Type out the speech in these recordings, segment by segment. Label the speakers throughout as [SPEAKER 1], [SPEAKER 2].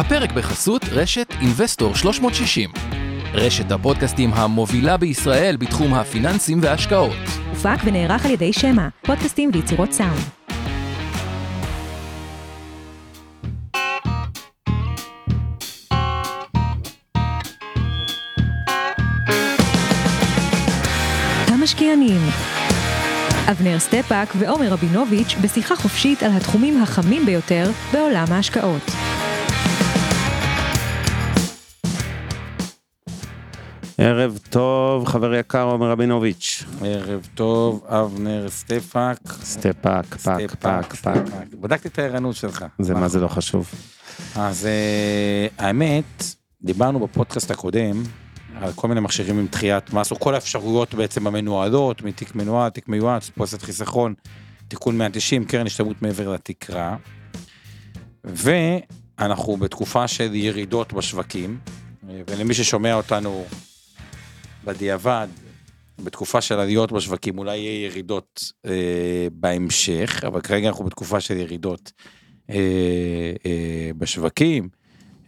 [SPEAKER 1] הפרק בחסות רשת אינווסטור 360. רשת הפודקאסטים המובילה בישראל בתחום הפיננסים וההשקעות.
[SPEAKER 2] הופק ונערך על ידי שמע, פודקאסטים ויצירות סאונד. המשקיענים אבנר סטפאק ועומר רבינוביץ' בשיחה חופשית על התחומים החמים ביותר בעולם ההשקעות.
[SPEAKER 3] ערב טוב, חבר יקר עומר רבינוביץ'.
[SPEAKER 4] ערב טוב, אבנר סטפאק.
[SPEAKER 3] סטפאק, פאק, פאק, פאק.
[SPEAKER 4] בדקתי את הערנות שלך.
[SPEAKER 3] זה מה זה לא חשוב.
[SPEAKER 4] אז אה, האמת, דיברנו בפודקאסט הקודם על כל מיני מכשירים עם דחיית מס, או כל האפשרויות בעצם המנוהלות, מתיק מנוהל, תיק מיועד, פוליסת חיסכון, תיקון 190, קרן השתלמות מעבר לתקרה. ואנחנו בתקופה של ירידות בשווקים, ולמי ששומע אותנו בדיעבד, בתקופה של עליות בשווקים, אולי יהיה ירידות אה, בהמשך, אבל כרגע אנחנו בתקופה של ירידות אה, אה, בשווקים.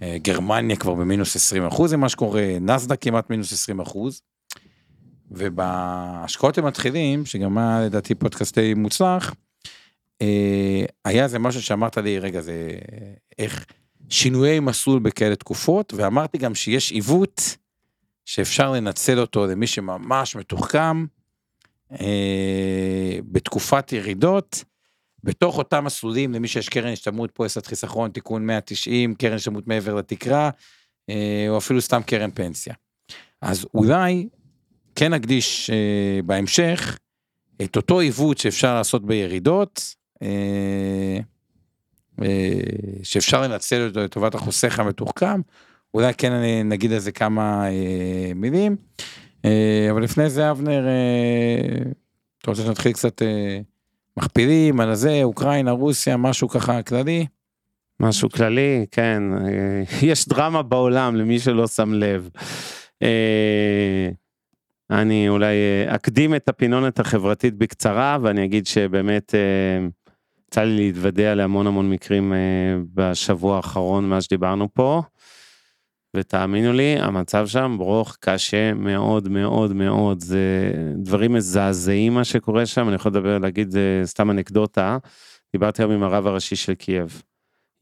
[SPEAKER 4] אה, גרמניה כבר במינוס 20 אחוז ממה שקורה, נסדה כמעט מינוס 20 אחוז. ובהשקעות הם מתחילים, שגם היה לדעתי פודקאסט די מוצלח, אה, היה איזה משהו שאמרת לי, רגע, זה איך שינויי מסלול בכאלה תקופות, ואמרתי גם שיש עיוות שאפשר לנצל אותו למי שממש מתוחכם אה, בתקופת ירידות. בתוך אותם מסלולים למי שיש קרן השתלמות פוליסת חיסכון תיקון 190 קרן השתלמות מעבר לתקרה אה, או אפילו סתם קרן פנסיה. אז אולי כן נקדיש אה, בהמשך את אותו עיוות שאפשר לעשות בירידות אה, שאפשר לנצל אותו לטובת החוסך המתוחכם אולי כן נגיד על זה כמה מילים אבל לפני זה אבנר אתה רוצה שנתחיל קצת מכפילים על זה, אוקראינה, רוסיה, משהו ככה כללי?
[SPEAKER 3] משהו כללי, כן. אה, יש דרמה בעולם למי שלא שם לב. אה, אני אולי אה, אקדים את הפינונת החברתית בקצרה ואני אגיד שבאמת יצא לי להתוודע להמון המון מקרים בשבוע האחרון מאז שדיברנו פה. ותאמינו לי, המצב שם ברוך קשה מאוד מאוד מאוד, זה דברים מזעזעים מה שקורה שם, אני יכול לדבר, להגיד זה סתם אנקדוטה, דיברתי היום עם הרב הראשי של קייב.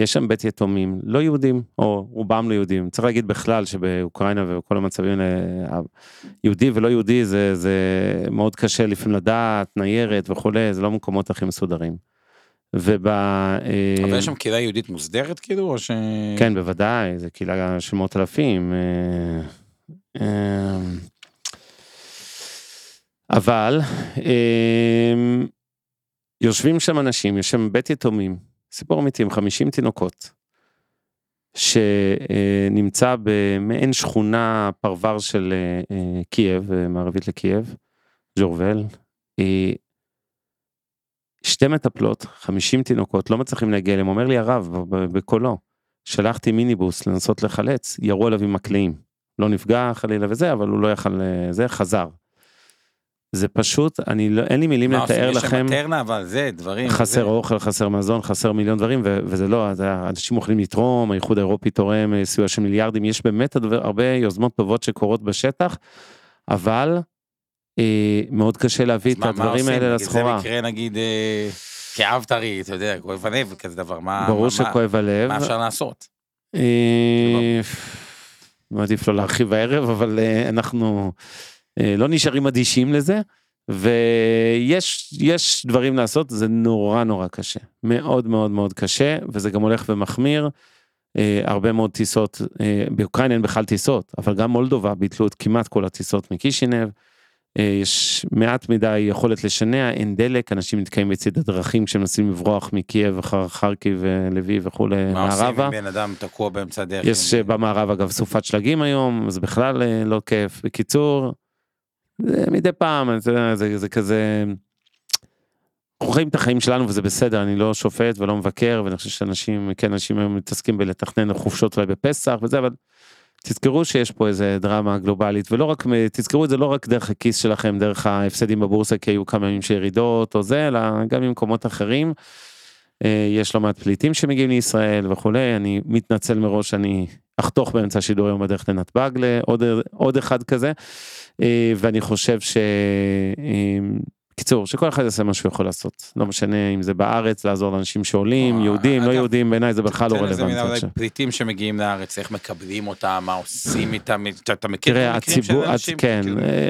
[SPEAKER 3] יש שם בית יתומים, לא יהודים, או רובם לא יהודים. צריך להגיד בכלל שבאוקראינה ובכל המצבים האלה, יהודי ולא יהודי זה, זה מאוד קשה לפעמים לדעת, ניירת וכולי, זה לא מקומות הכי מסודרים. וב...
[SPEAKER 4] אה, אבל יש שם קהילה יהודית מוסדרת כאילו או ש...
[SPEAKER 3] כן בוודאי זה קהילה של מאות אלפים. אה, אה, אבל יושבים שם אנשים, יש שם בית יתומים, סיפור אמיתי עם 50 תינוקות, שנמצא במעין שכונה פרבר של קייב, מערבית לקייב, ג'ורבל. שתי מטפלות, 50 תינוקות, לא מצליחים להגיע אליהם, אומר לי הרב בקולו, שלחתי מיניבוס לנסות לחלץ, ירו עליו עם מקלעים. לא נפגע חלילה וזה, אבל הוא לא יכל, זה חזר. זה פשוט, אני לא, אין לי מילים לתאר לכם. מה עושים,
[SPEAKER 4] מטרנה, אבל זה דברים.
[SPEAKER 3] חסר זה... אוכל, חסר מזון, חסר מיליון דברים, ו- וזה לא, זה, אנשים יכולים לתרום, האיחוד האירופי תורם אה, סיוע של מיליארדים, יש באמת הרבה יוזמות טובות שקורות בשטח, אבל אה, מאוד קשה להביא את הדברים האלה לסחורה.
[SPEAKER 4] זה מקרה נגיד אה, כאב טרי, אתה יודע, כואב הלב כזה דבר, מה,
[SPEAKER 3] ברור מה, שכואב הלב.
[SPEAKER 4] מה אפשר לעשות?
[SPEAKER 3] אה, מעדיף לא להרחיב הערב, אבל אה, אנחנו אה, לא נשארים אדישים לזה. ויש יש דברים לעשות זה נורא נורא קשה מאוד מאוד מאוד קשה וזה גם הולך ומחמיר. אה, הרבה מאוד טיסות אה, באוקראינה אין בכלל טיסות אבל גם מולדובה ביטלו את כמעט כל הטיסות מקישינב. אה, יש מעט מדי יכולת לשנע, אין דלק, אנשים נתקעים בצד הדרכים כשמנסים לברוח מקייב אחר חרקי ולוי וכולי
[SPEAKER 4] מערבה. מה עושים אם בן אדם תקוע באמצע הדרך?
[SPEAKER 3] יש במערב אגב סופת שלגים היום, אז בכלל אה, לא כיף. בקיצור, זה מדי פעם, זה, זה, זה כזה... אנחנו חיים את החיים שלנו וזה בסדר, אני לא שופט ולא מבקר, ואני חושב שאנשים, כן, אנשים היום מתעסקים בלתכנן חופשות אולי בפסח וזה, אבל תזכרו שיש פה איזה דרמה גלובלית ולא רק תזכרו את זה לא רק דרך הכיס שלכם דרך ההפסדים בבורסה כי היו כמה ימים של ירידות או זה אלא גם ממקומות אחרים. אה, יש לא מעט פליטים שמגיעים לישראל וכולי, אני מתנצל מראש, אני אחתוך באמצע השידור היום בדרך לנתב"ג לעוד עוד אחד כזה, אה, ואני חושב ש... אה, קיצור, שכל אחד יעשה מה שהוא יכול לעשות, לא משנה אם זה בארץ, לעזור לאנשים שעולים, יהודים, לא יהודים, בעיניי זה בכלל לא רלוונטי עכשיו.
[SPEAKER 4] פליטים שמגיעים לארץ, איך מקבלים אותם, מה עושים איתם, אתה מכיר
[SPEAKER 3] את המקרים של אנשים? כן,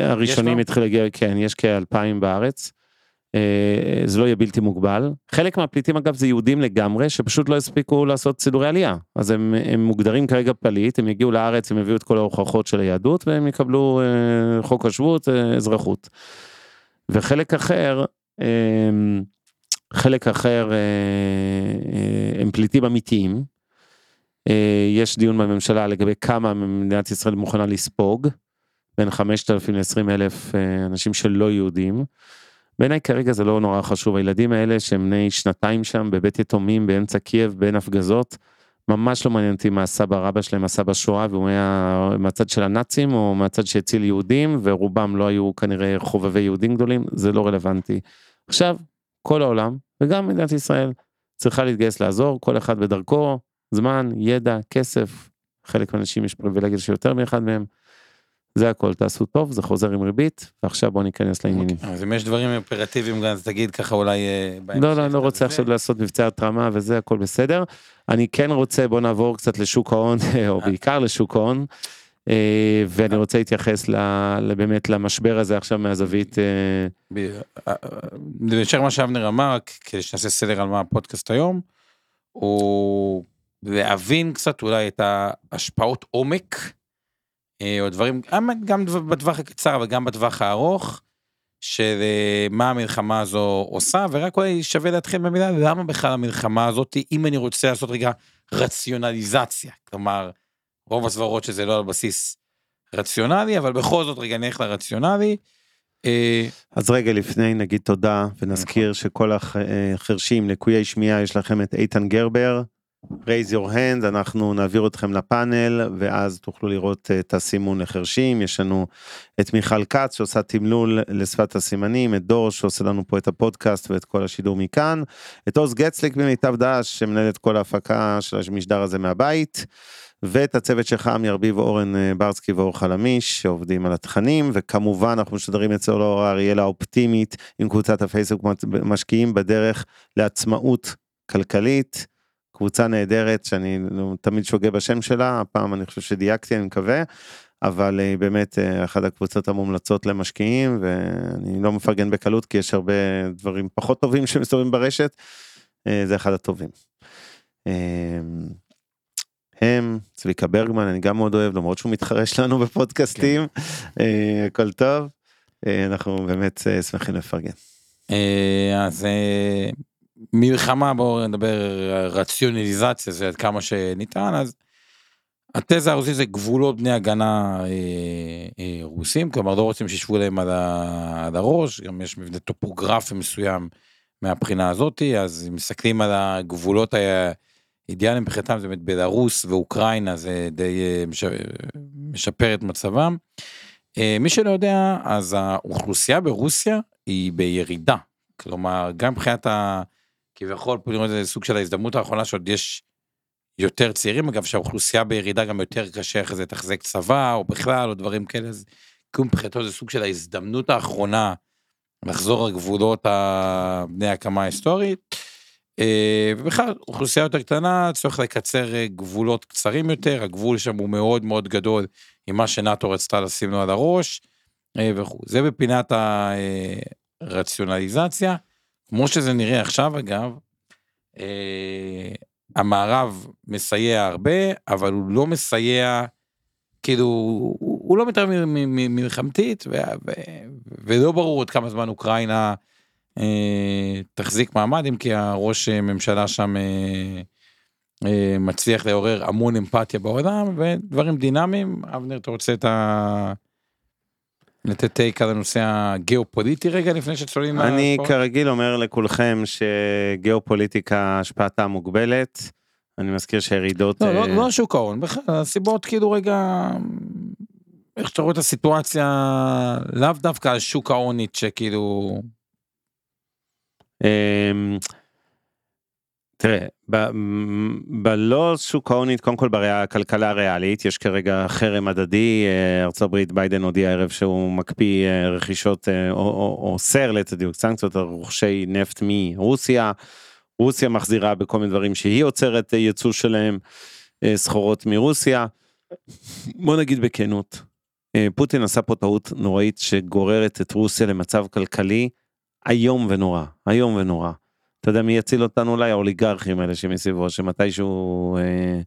[SPEAKER 3] הראשונים התחילו להגיע, כן, יש כאלפיים בארץ. אה, זה לא יהיה בלתי מוגבל. חלק מהפליטים אגב זה יהודים לגמרי שפשוט לא הספיקו לעשות סידורי עלייה. אז הם, הם מוגדרים כרגע פליט, הם יגיעו לארץ, הם יביאו את כל ההוכחות של היהדות והם יקבלו אה, חוק השבות, אה, אזרחות. וחלק אחר, אה, חלק אחר אה, אה, הם פליטים אמיתיים. אה, יש דיון בממשלה לגבי כמה מדינת ישראל מוכנה לספוג, בין 5,000 ל-20 אלף אה, אנשים שלא יהודים. בעיניי כרגע זה לא נורא חשוב, הילדים האלה שהם בני שנתיים שם בבית יתומים באמצע קייב בין הפגזות, ממש לא מעניין אותי מה הסבא רבא שלהם עשה בשואה והוא היה מהצד של הנאצים או מהצד שהציל יהודים ורובם לא היו כנראה חובבי יהודים גדולים, זה לא רלוונטי. עכשיו, כל העולם וגם מדינת ישראל צריכה להתגייס לעזור, כל אחד בדרכו, זמן, ידע, כסף, חלק מהאנשים יש פריבילגיה שיותר מאחד מהם. זה הכל, תעשו טוב, זה חוזר עם ריבית, ועכשיו בוא ניכנס לעניינים.
[SPEAKER 4] אוקיי, אז אם יש דברים אופרטיביים גם, אז תגיד ככה אולי... אה,
[SPEAKER 3] לא, לא, אני לא רוצה עכשיו לעשות מבצע התרמה וזה, הכל בסדר. אני כן רוצה, בוא נעבור קצת לשוק ההון, או בעיקר לשוק ההון, אה, ואני רוצה להתייחס באמת למשבר הזה עכשיו מהזווית.
[SPEAKER 4] אה, בהמשך מה שאבנר אמר, כדי שנעשה סדר על מה הפודקאסט היום, הוא להבין קצת אולי את ההשפעות עומק. אה, או דברים, גם בטווח הקצר וגם בטווח הארוך, של אה, מה המלחמה הזו עושה, ורק אולי שווה להתחיל במילה, למה בכלל המלחמה הזאת, אם אני רוצה לעשות רגע רציונליזציה, כלומר, רוב הסברות שזה לא על בסיס רציונלי, אבל בכל זאת רגע נלך לרציונלי.
[SPEAKER 3] אה, אז רגע לפני נגיד תודה ונזכיר נכון. שכל החרשים לקויי שמיעה יש לכם את איתן גרבר raise your hand אנחנו נעביר אתכם לפאנל ואז תוכלו לראות את הסימון לחרשים יש לנו את מיכל כץ שעושה תמלול לשפת הסימנים את דור שעושה לנו פה את הפודקאסט ואת כל השידור מכאן את עוז גצליק ממיטב דש שמנהל את כל ההפקה של המשדר הזה מהבית. ואת הצוות שלך אמיר ביב אורן אה, ברסקי ואור חלמיש שעובדים על התכנים וכמובן אנחנו משדרים אצל אור אריאל האופטימית עם קבוצת הפייסבוק משקיעים בדרך לעצמאות כלכלית. קבוצה נהדרת שאני תמיד שוגה בשם שלה, הפעם אני חושב שדייקתי, אני מקווה, אבל היא באמת אה, אחת הקבוצות המומלצות למשקיעים, ואני לא מפרגן בקלות כי יש הרבה דברים פחות טובים שמסתובבים ברשת, אה, זה אחד הטובים. אה, הם, צביקה ברגמן, אני גם מאוד אוהב, למרות שהוא מתחרש לנו בפודקאסטים, כן. הכל טוב, אנחנו באמת שמחים לפרגן.
[SPEAKER 4] אז מלחמה בואו נדבר רציונליזציה זה עד כמה שניתן אז. התזה הרוסית זה גבולות בני הגנה אה, אה, רוסים כלומר לא רוצים שישבו להם על, ה, על הראש גם יש מבנה טופוגרפי מסוים מהבחינה הזאתי אז אם מסתכלים על הגבולות האידיאליים מבחינתם זה באמת בלרוס ואוקראינה זה די אה, משפר את מצבם. אה, מי שלא יודע אז האוכלוסייה ברוסיה היא בירידה כלומר גם מבחינת ה... כביכול איזה סוג של ההזדמנות האחרונה שעוד יש יותר צעירים אגב שהאוכלוסייה בירידה גם יותר קשה אחרי זה לתחזק צבא או בכלל או דברים כאלה אז כאילו מבחינתו זה סוג של ההזדמנות האחרונה לחזור לגבולות בני הקמה ההיסטורית. אה, ובכלל אוכלוסייה יותר קטנה צריך לקצר אה, גבולות קצרים יותר הגבול שם הוא מאוד מאוד גדול עם מה שנאטו רצתה לשים לו על הראש אה, וכו' זה בפינת הרציונליזציה. כמו שזה נראה עכשיו אגב, אה, המערב מסייע הרבה, אבל הוא לא מסייע, כאילו, הוא, הוא לא מתערב מלחמתית, ולא ברור עוד כמה זמן אוקראינה אה, תחזיק מעמד, אם כי הראש ממשלה שם אה, אה, מצליח לעורר המון אמפתיה בעולם, ודברים דינמיים. אבנר, אתה רוצה את ה... לתת טייק על הנושא הגיאופוליטי רגע לפני שצוללים
[SPEAKER 3] אני כרגיל אומר לכולכם שגיאופוליטיקה השפעתה מוגבלת. אני מזכיר שהירידות
[SPEAKER 4] לא, לא, אה, לא שוק ההון בכלל הסיבות כאילו רגע איך שאתה רואה את הסיטואציה לאו דווקא על שוק ההונית שכאילו.
[SPEAKER 3] תראה, בלא שוק ההונית, קודם כל בכלכלה הריאלית, יש כרגע חרם הדדי, אה, ארה"ב ביידן הודיע הערב שהוא מקפיא אה, רכישות, אה, או- או או אוסר ליתר דיוק סנקציות על רוכשי נפט מרוסיה, רוסיה מחזירה בכל מיני דברים שהיא עוצרת ייצוא שלהם, סחורות מרוסיה. בוא נגיד בכנות, פוטין עשה פה טעות נוראית שגוררת את רוסיה למצב כלכלי איום ונורא, איום ונורא. אתה יודע מי יציל אותנו אולי האוליגרכים האלה שמסביבו שמתישהו אה,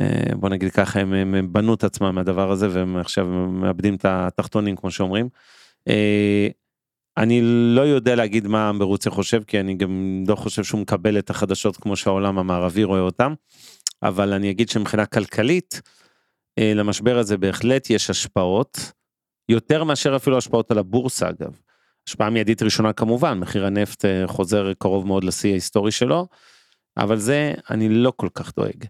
[SPEAKER 3] אה, בוא נגיד ככה הם, הם, הם בנו את עצמם מהדבר הזה והם עכשיו מאבדים את התחתונים כמו שאומרים. אה, אני לא יודע להגיד מה ברוסיה חושב כי אני גם לא חושב שהוא מקבל את החדשות כמו שהעולם המערבי רואה אותם. אבל אני אגיד שמבחינה כלכלית אה, למשבר הזה בהחלט יש השפעות יותר מאשר אפילו השפעות על הבורסה אגב. השפעה מיידית ראשונה כמובן, מחיר הנפט אה, חוזר קרוב מאוד לשיא ההיסטורי שלו, אבל זה אני לא כל כך דואג.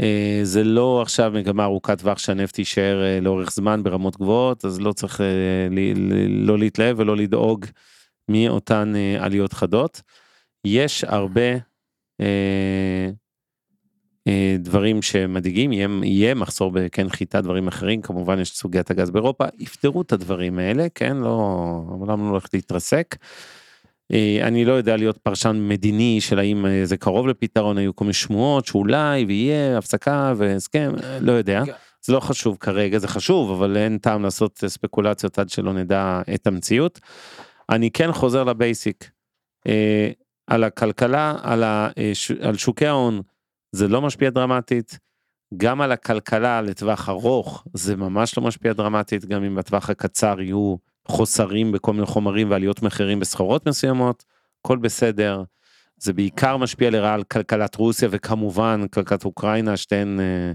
[SPEAKER 3] אה, זה לא עכשיו מגמה ארוכת טווח שהנפט יישאר אה, לאורך זמן ברמות גבוהות, אז לא צריך לא להתלהב ולא לדאוג מאותן עליות חדות. יש הרבה דברים שמדאיגים, יהיה, יהיה מחסור בכן חיטה, דברים אחרים, כמובן יש את סוגיית הגז באירופה, יפתרו את הדברים האלה, כן, לא, העולם לא הולך להתרסק. אה, אני לא יודע להיות פרשן מדיני של האם אה, זה קרוב לפתרון, היו כל מיני שמועות שאולי ויהיה הפסקה והסכם, אה, לא יודע. זה לא חשוב כרגע, זה חשוב, אבל אין טעם לעשות ספקולציות עד שלא נדע את המציאות. אני כן חוזר לבייסיק. אה, על הכלכלה, על, ה, אה, ש, על שוקי ההון, זה לא משפיע דרמטית. גם על הכלכלה לטווח ארוך זה ממש לא משפיע דרמטית, גם אם בטווח הקצר יהיו חוסרים בכל מיני חומרים ועליות מחירים בסחורות מסוימות, הכל בסדר. זה בעיקר משפיע לרעה על כלכלת רוסיה וכמובן כלכלת אוקראינה, שתיהן אה,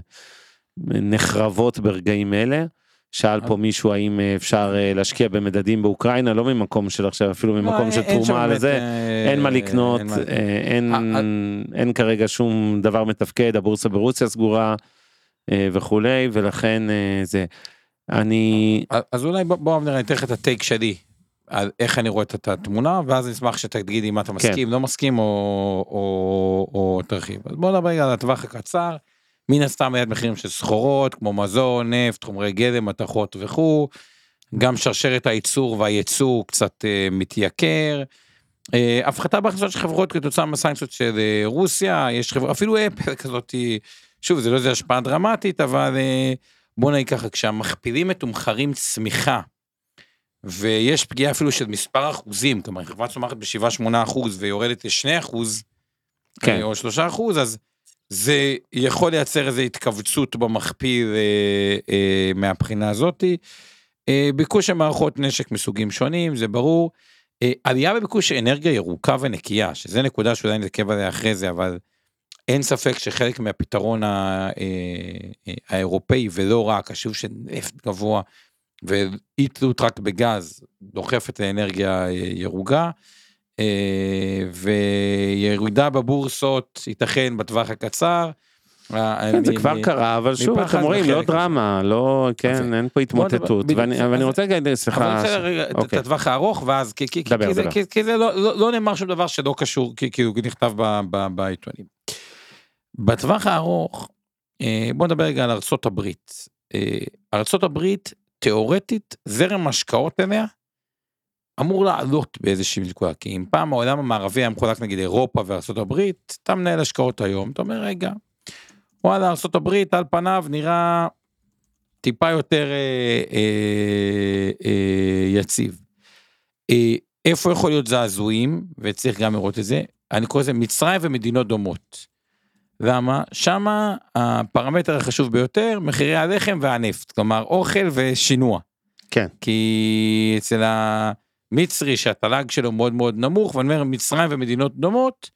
[SPEAKER 3] נחרבות ברגעים אלה. שאל פה מישהו האם אה, אפשר אה, להשקיע במדדים באוקראינה, לא ממקום של עכשיו, אפילו ממקום של תרומה לזה. אין מה לקנות, אה, אין, כרגע שום דבר מתפקד, הבורסה ברוסיה סגורה אה, וכולי, ולכן אה, זה, אני,
[SPEAKER 4] אז אולי בוא, נראה, אני אתן לך את הטייק שלי, על איך אני רואה את התמונה, ואז נשמח שתגיד אם אתה מסכים, לא מסכים, או, תרחיב. אז בוא נדבר על הטווח הקצר. מן הסתם עליית מחירים של סחורות כמו מזון, נפט, חומרי גלם, מתכות וכו', גם שרשרת הייצור והייצוא קצת אה, מתייקר. אה, הפחתה בהכנסות של חברות כתוצאה מהסנקציות של אה, רוסיה, יש חברה, אפילו אפל כזאת, שוב זה לא איזה השפעה דרמטית, אבל אה, בוא נגיד ככה, כשהמכפילים מתומחרים צמיחה, ויש פגיעה אפילו של מספר אחוזים, כלומר חברה צומחת ב-7-8 אחוז ויורדת ל-2 אחוז,
[SPEAKER 3] כן.
[SPEAKER 4] אה, או 3 אחוז, אז זה יכול לייצר איזו התכווצות במכפיל אה, אה, מהבחינה הזאתי. אה, ביקוש למערכות נשק מסוגים שונים, זה ברור. אה, עלייה בביקוש אנרגיה ירוקה ונקייה, שזה נקודה שאולי נתעכב עליה אחרי זה, אבל אין ספק שחלק מהפתרון ה, אה, אה, האירופאי, ולא רק, השיעור של נפט גבוה, ואי תלות רק בגז, דוחפת לאנרגיה אה, ירוקה. אה, וירידה בבורסות ייתכן בטווח הקצר. אה,
[SPEAKER 3] כן, זה כבר קרה, אבל שוב, אתם רואים, לא דרמה, לא, כן. אין פה התמוטטות, ואני- רוצה להגיד, סליחה,
[SPEAKER 4] את-
[SPEAKER 3] אוקיי.
[SPEAKER 4] הטווח הארוך, ואז, כי- זה- לא- לא לא נאמר שום דבר שלא קשור, כי הוא נכתב בעיתונים. בטווח הארוך, אה, בוא נדבר רגע על ארצות הברית. אה, ארצות הברית, תיאורטית, זרם השקעות אליה, אמור לעלות באיזושהי נקודה, כי אם פעם העולם המערבי היה מחולק נגיד אירופה וארצות הברית, אתה מנהל השקעות היום, אתה אומר רגע, וואלה ארצות הברית על פניו נראה טיפה יותר אה, אה, אה, יציב. אה, איפה יכול להיות זעזועים, וצריך גם לראות את זה, אני קורא לזה מצרים ומדינות דומות. למה? שמה הפרמטר החשוב ביותר, מחירי הלחם והנפט, כלומר אוכל ושינוע.
[SPEAKER 3] כן.
[SPEAKER 4] כי אצל המצרי שהתל"ג שלו מאוד מאוד נמוך, ואני אומר מצרים ומדינות דומות,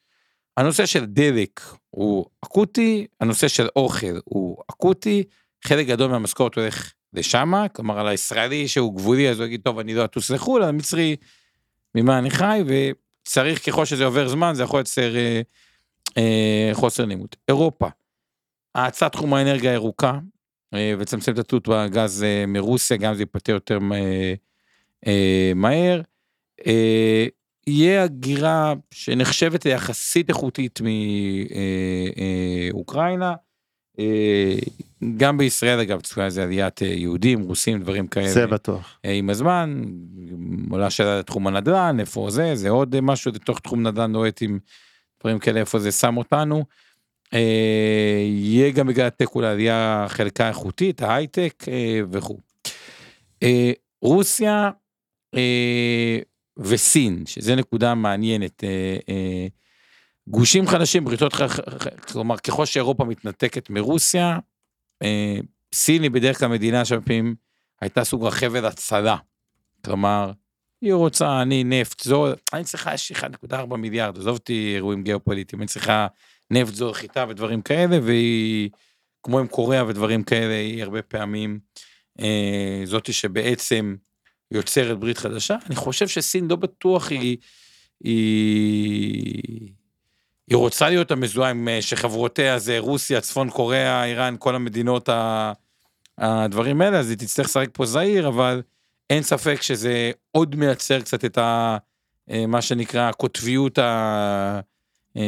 [SPEAKER 4] הנושא של דלק הוא אקוטי, הנושא של אוכל הוא אקוטי, חלק גדול מהמשכורת הולך לשמה, כלומר על הישראלי שהוא גבולי אז הוא יגיד טוב אני לא אטוס לחו"ל, המצרי ממה אני חי, וצריך ככל שזה עובר זמן זה יכול לייצר אה, אה, חוסר לימוד. אירופה, האצת תחום האנרגיה הירוקה, אה, וצמצם את התלות בגז אה, מרוסיה, גם זה ייפתר יותר אה, אה, מהר. אה, יהיה הגירה שנחשבת ליחסית איכותית מאוקראינה. אה, גם בישראל אגב צפויה איזה עליית אה, יהודים רוסים דברים כאלה
[SPEAKER 3] זה בטוח.
[SPEAKER 4] אה, עם הזמן עולה שאלה לתחום הנדל"ן איפה זה זה עוד משהו לתוך תחום נדל"ן לוהט עם דברים כאלה איפה זה שם אותנו. יהיה גם בגלל הטק אולי עלייה חלקה איכותית ההייטק וכו'. רוסיה וסין שזה נקודה מעניינת. גושים חדשים, בריתות, כלומר ככל שאירופה מתנתקת מרוסיה, אה, סין היא בדרך כלל מדינה שהרבה פעמים הייתה סוג החבל הצלה. כלומר, היא רוצה, אני נפט זול, אני צריכה, יש 1.4 מיליארד, עזוב אותי אירועים גיאופוליטיים, אני צריכה נפט זול, חיטה ודברים כאלה, והיא, כמו עם קוריאה ודברים כאלה, היא הרבה פעמים אה, זאתי שבעצם יוצרת ברית חדשה. אני חושב שסין לא בטוח היא, היא היא רוצה להיות המזוהה עם אה, שחברותיה זה רוסיה, צפון קוריאה, איראן, כל המדינות הדברים האלה, אז היא תצטרך לשחק פה זהיר, אבל אין ספק שזה עוד מייצר קצת את ה... אה, מה שנקרא הקוטביות ה... אה,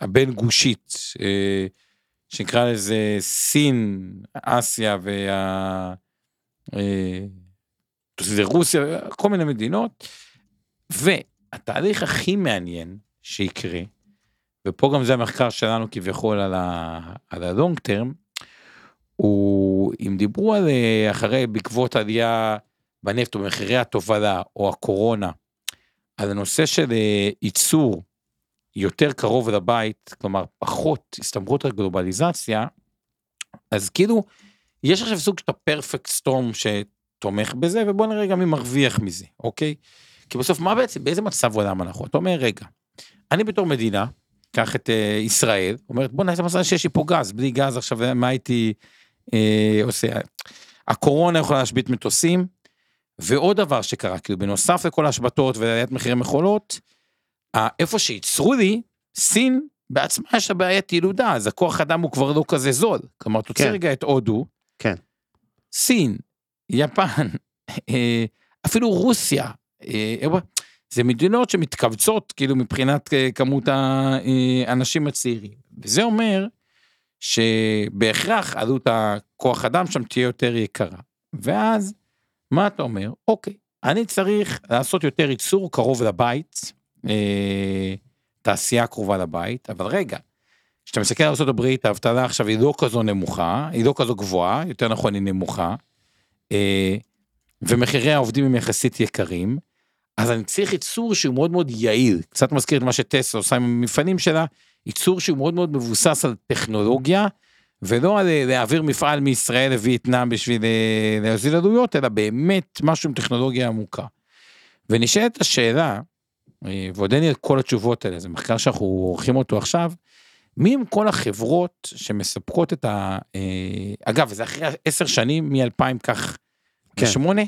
[SPEAKER 4] הבין גושית, שנקרא לזה סין, אסיה וה... זה רוסיה, כל מיני מדינות, והתהליך הכי מעניין שיקרה, ופה גם זה המחקר שלנו כביכול על, הלונג טרם, הוא, אם דיברו על אה, אחרי, בעקבות עלייה בנפט או מחירי התובלה או הקורונה, על הנושא של אה, ייצור יותר קרוב לבית, כלומר פחות הסתמכות על גלובליזציה, אז כאילו, יש עכשיו סוג של הפרפקט סטורם שתומך בזה, ובוא נראה גם מי מרוויח מזה, אוקיי? כי בסוף מה בעצם, באיזה מצב עולם אנחנו? אתה אומר, רגע, אני בתור מדינה, קח את uh, ישראל, אומרת בוא נעשה מסע שיש לי פה גז, בלי גז עכשיו מה הייתי uh, עושה? הקורונה יכולה להשבית מטוסים, ועוד דבר שקרה, כאילו בנוסף לכל ההשבתות ועליית מחירי מכולות, איפה שייצרו לי, סין בעצמה יש לה בעיית ילודה, אז הכוח אדם הוא כבר לא כזה זול. כלומר, תוציא כן. רגע את הודו,
[SPEAKER 3] כן.
[SPEAKER 4] סין, יפן, אה, אפילו רוסיה, זה מדינות שמתכווצות כאילו מבחינת אה, כמות האנשים הצעירים. וזה אומר שבהכרח עלות הכוח אדם שם תהיה יותר יקרה. ואז, מה אתה אומר? אוקיי, אני צריך לעשות יותר ייצור קרוב לבית, אה, תעשייה קרובה לבית, אבל רגע, כשאתה מסתכל על ארה"ב, האבטלה עכשיו היא לא כזו נמוכה, היא לא כזו גבוהה, יותר נכון היא נמוכה, אה, ומחירי העובדים הם יחסית יקרים, אז אני צריך ייצור שהוא מאוד מאוד יעיל, קצת מזכיר את מה שטסלה עושה עם המפעלים שלה, ייצור שהוא מאוד מאוד מבוסס על טכנולוגיה, ולא על אה, להעביר מפעל מישראל לווייטנאם בשביל אה, להוזיל עלויות, אלא באמת משהו עם טכנולוגיה עמוקה. ונשאלת השאלה, אה, ועוד אין לי את כל התשובות האלה, זה מחקר שאנחנו עורכים אותו עכשיו, מי הם כל החברות שמספקות את ה... אגב, זה אחרי עשר שנים, מ-2000 כך, כן. שמונה,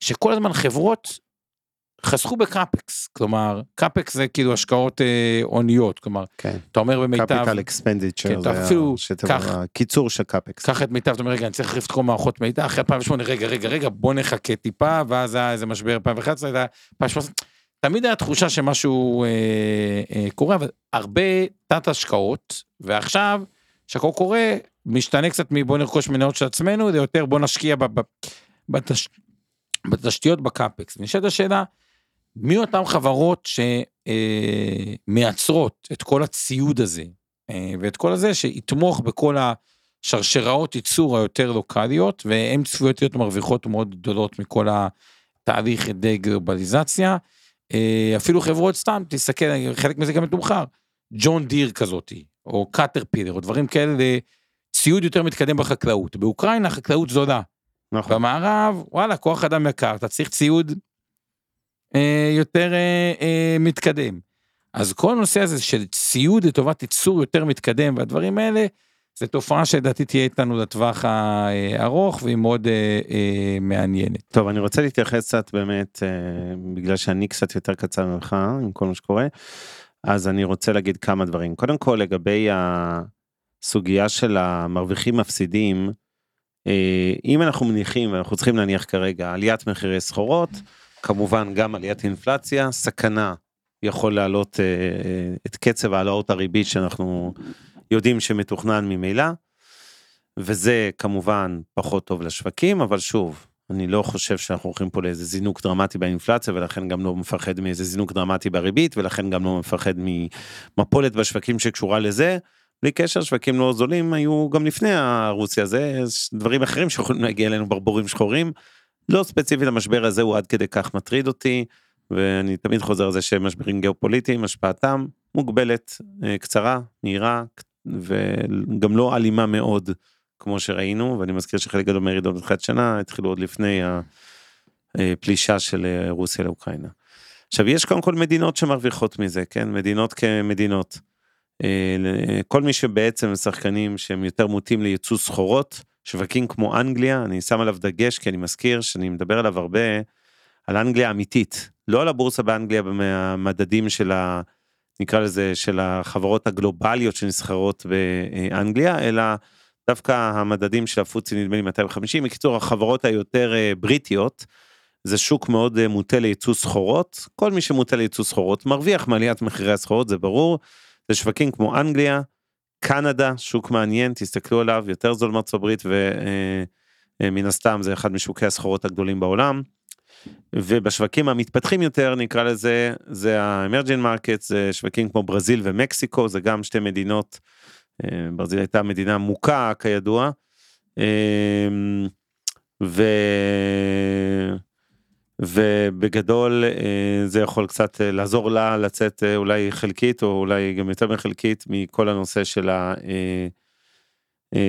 [SPEAKER 4] שכל הזמן חברות חסכו ב capex, כלומר, capex זה כאילו השקעות אה, אוניות, כלומר,
[SPEAKER 3] כן.
[SPEAKER 4] אתה אומר במיטב,
[SPEAKER 3] capital expenditure,
[SPEAKER 4] כן, זה אפילו,
[SPEAKER 3] קח, הקיצור של capex.
[SPEAKER 4] קח את מיטב, אתה אומר, רגע, אני צריך להחליף את כל מערכות מידע, אחרי 2008, רגע, רגע, רגע, בוא נחכה טיפה, ואז היה איזה משבר 2011, היה 2018, תמיד היה תחושה שמשהו אה, אה, קורה, אבל הרבה תת השקעות, ועכשיו, שהכל קורה, משתנה קצת מבוא נרכוש מניות של עצמנו, זה יותר בוא נשקיע ב, ב, בתש, בתשתיות ב capex. ונשאלת השאלה, מי אותן חברות שמייצרות את כל הציוד הזה אה, ואת כל הזה שיתמוך בכל השרשראות ייצור היותר לוקאליות והן צפויות להיות מרוויחות מאוד גדולות מכל התהליך דה גלובליזציה. אה, אפילו חברות סתם תסתכל חלק מזה גם מתומחר ג'ון דיר כזאתי או קאטרפילר או דברים כאלה ציוד יותר מתקדם בחקלאות באוקראינה חקלאות זולה. נכון. במערב וואלה כוח אדם יקר אתה צריך ציוד אה, יותר אה, אה, מתקדם. אז כל הנושא הזה של ציוד לטובת ייצור יותר מתקדם והדברים האלה, זה תופעה שלדעתי תהיה איתנו לטווח הארוך והיא מאוד אה, אה, מעניינת.
[SPEAKER 3] טוב אני רוצה להתייחס קצת באמת אה, בגלל שאני קצת יותר קצר ממך עם כל מה שקורה אז אני רוצה להגיד כמה דברים קודם כל לגבי הסוגיה של המרוויחים מפסידים אה, אם אנחנו מניחים ואנחנו צריכים להניח כרגע עליית מחירי סחורות כמובן גם עליית אינפלציה, סכנה יכול להעלות אה, אה, את קצב העלאות הריבית שאנחנו יודעים שמתוכנן ממילא, וזה כמובן פחות טוב לשווקים, אבל שוב, אני לא חושב שאנחנו הולכים פה לאיזה זינוק דרמטי באינפלציה ולכן גם לא מפחד מאיזה זינוק דרמטי בריבית ולכן גם לא מפחד ממפולת בשווקים שקשורה לזה. בלי קשר שווקים לא זולים היו גם לפני הרוסיה הזה דברים אחרים שיכולים להגיע אלינו ברבורים שחורים. לא ספציפית המשבר הזה הוא עד כדי כך מטריד אותי ואני תמיד חוזר על זה שמשברים גיאופוליטיים השפעתם מוגבלת אה, קצרה מהירה וגם לא אלימה מאוד כמו שראינו ואני מזכיר שחלק גדול מהירידות בתחילת שנה התחילו עוד לפני הפלישה של אה, רוסיה לאוקראינה. עכשיו יש קודם כל מדינות שמרוויחות מזה כן מדינות כמדינות. אה, כל מי שבעצם שחקנים שהם יותר מוטים לייצוא סחורות שווקים כמו אנגליה אני שם עליו דגש כי אני מזכיר שאני מדבר עליו הרבה על אנגליה אמיתית לא על הבורסה באנגליה במדדים של ה... נקרא לזה של החברות הגלובליות שנסחרות באנגליה אלא דווקא המדדים של הפוצי נדמה לי 250 בקיצור החברות היותר אה, בריטיות. זה שוק מאוד אה, מוטה לייצוא סחורות כל מי שמוטה לייצוא סחורות מרוויח מעליית מחירי הסחורות זה ברור. זה שווקים כמו אנגליה קנדה שוק מעניין תסתכלו עליו יותר זול מארצות הברית ומן אה, הסתם זה אחד משוקי הסחורות הגדולים בעולם. ובשווקים המתפתחים יותר נקרא לזה זה ה emerging market זה שווקים כמו ברזיל ומקסיקו זה גם שתי מדינות אה, ברזיל הייתה מדינה מוכה כידוע. אה, ו... ובגדול אה, זה יכול קצת לעזור לה לצאת אולי חלקית או אולי גם יותר מחלקית מכל הנושא של ה...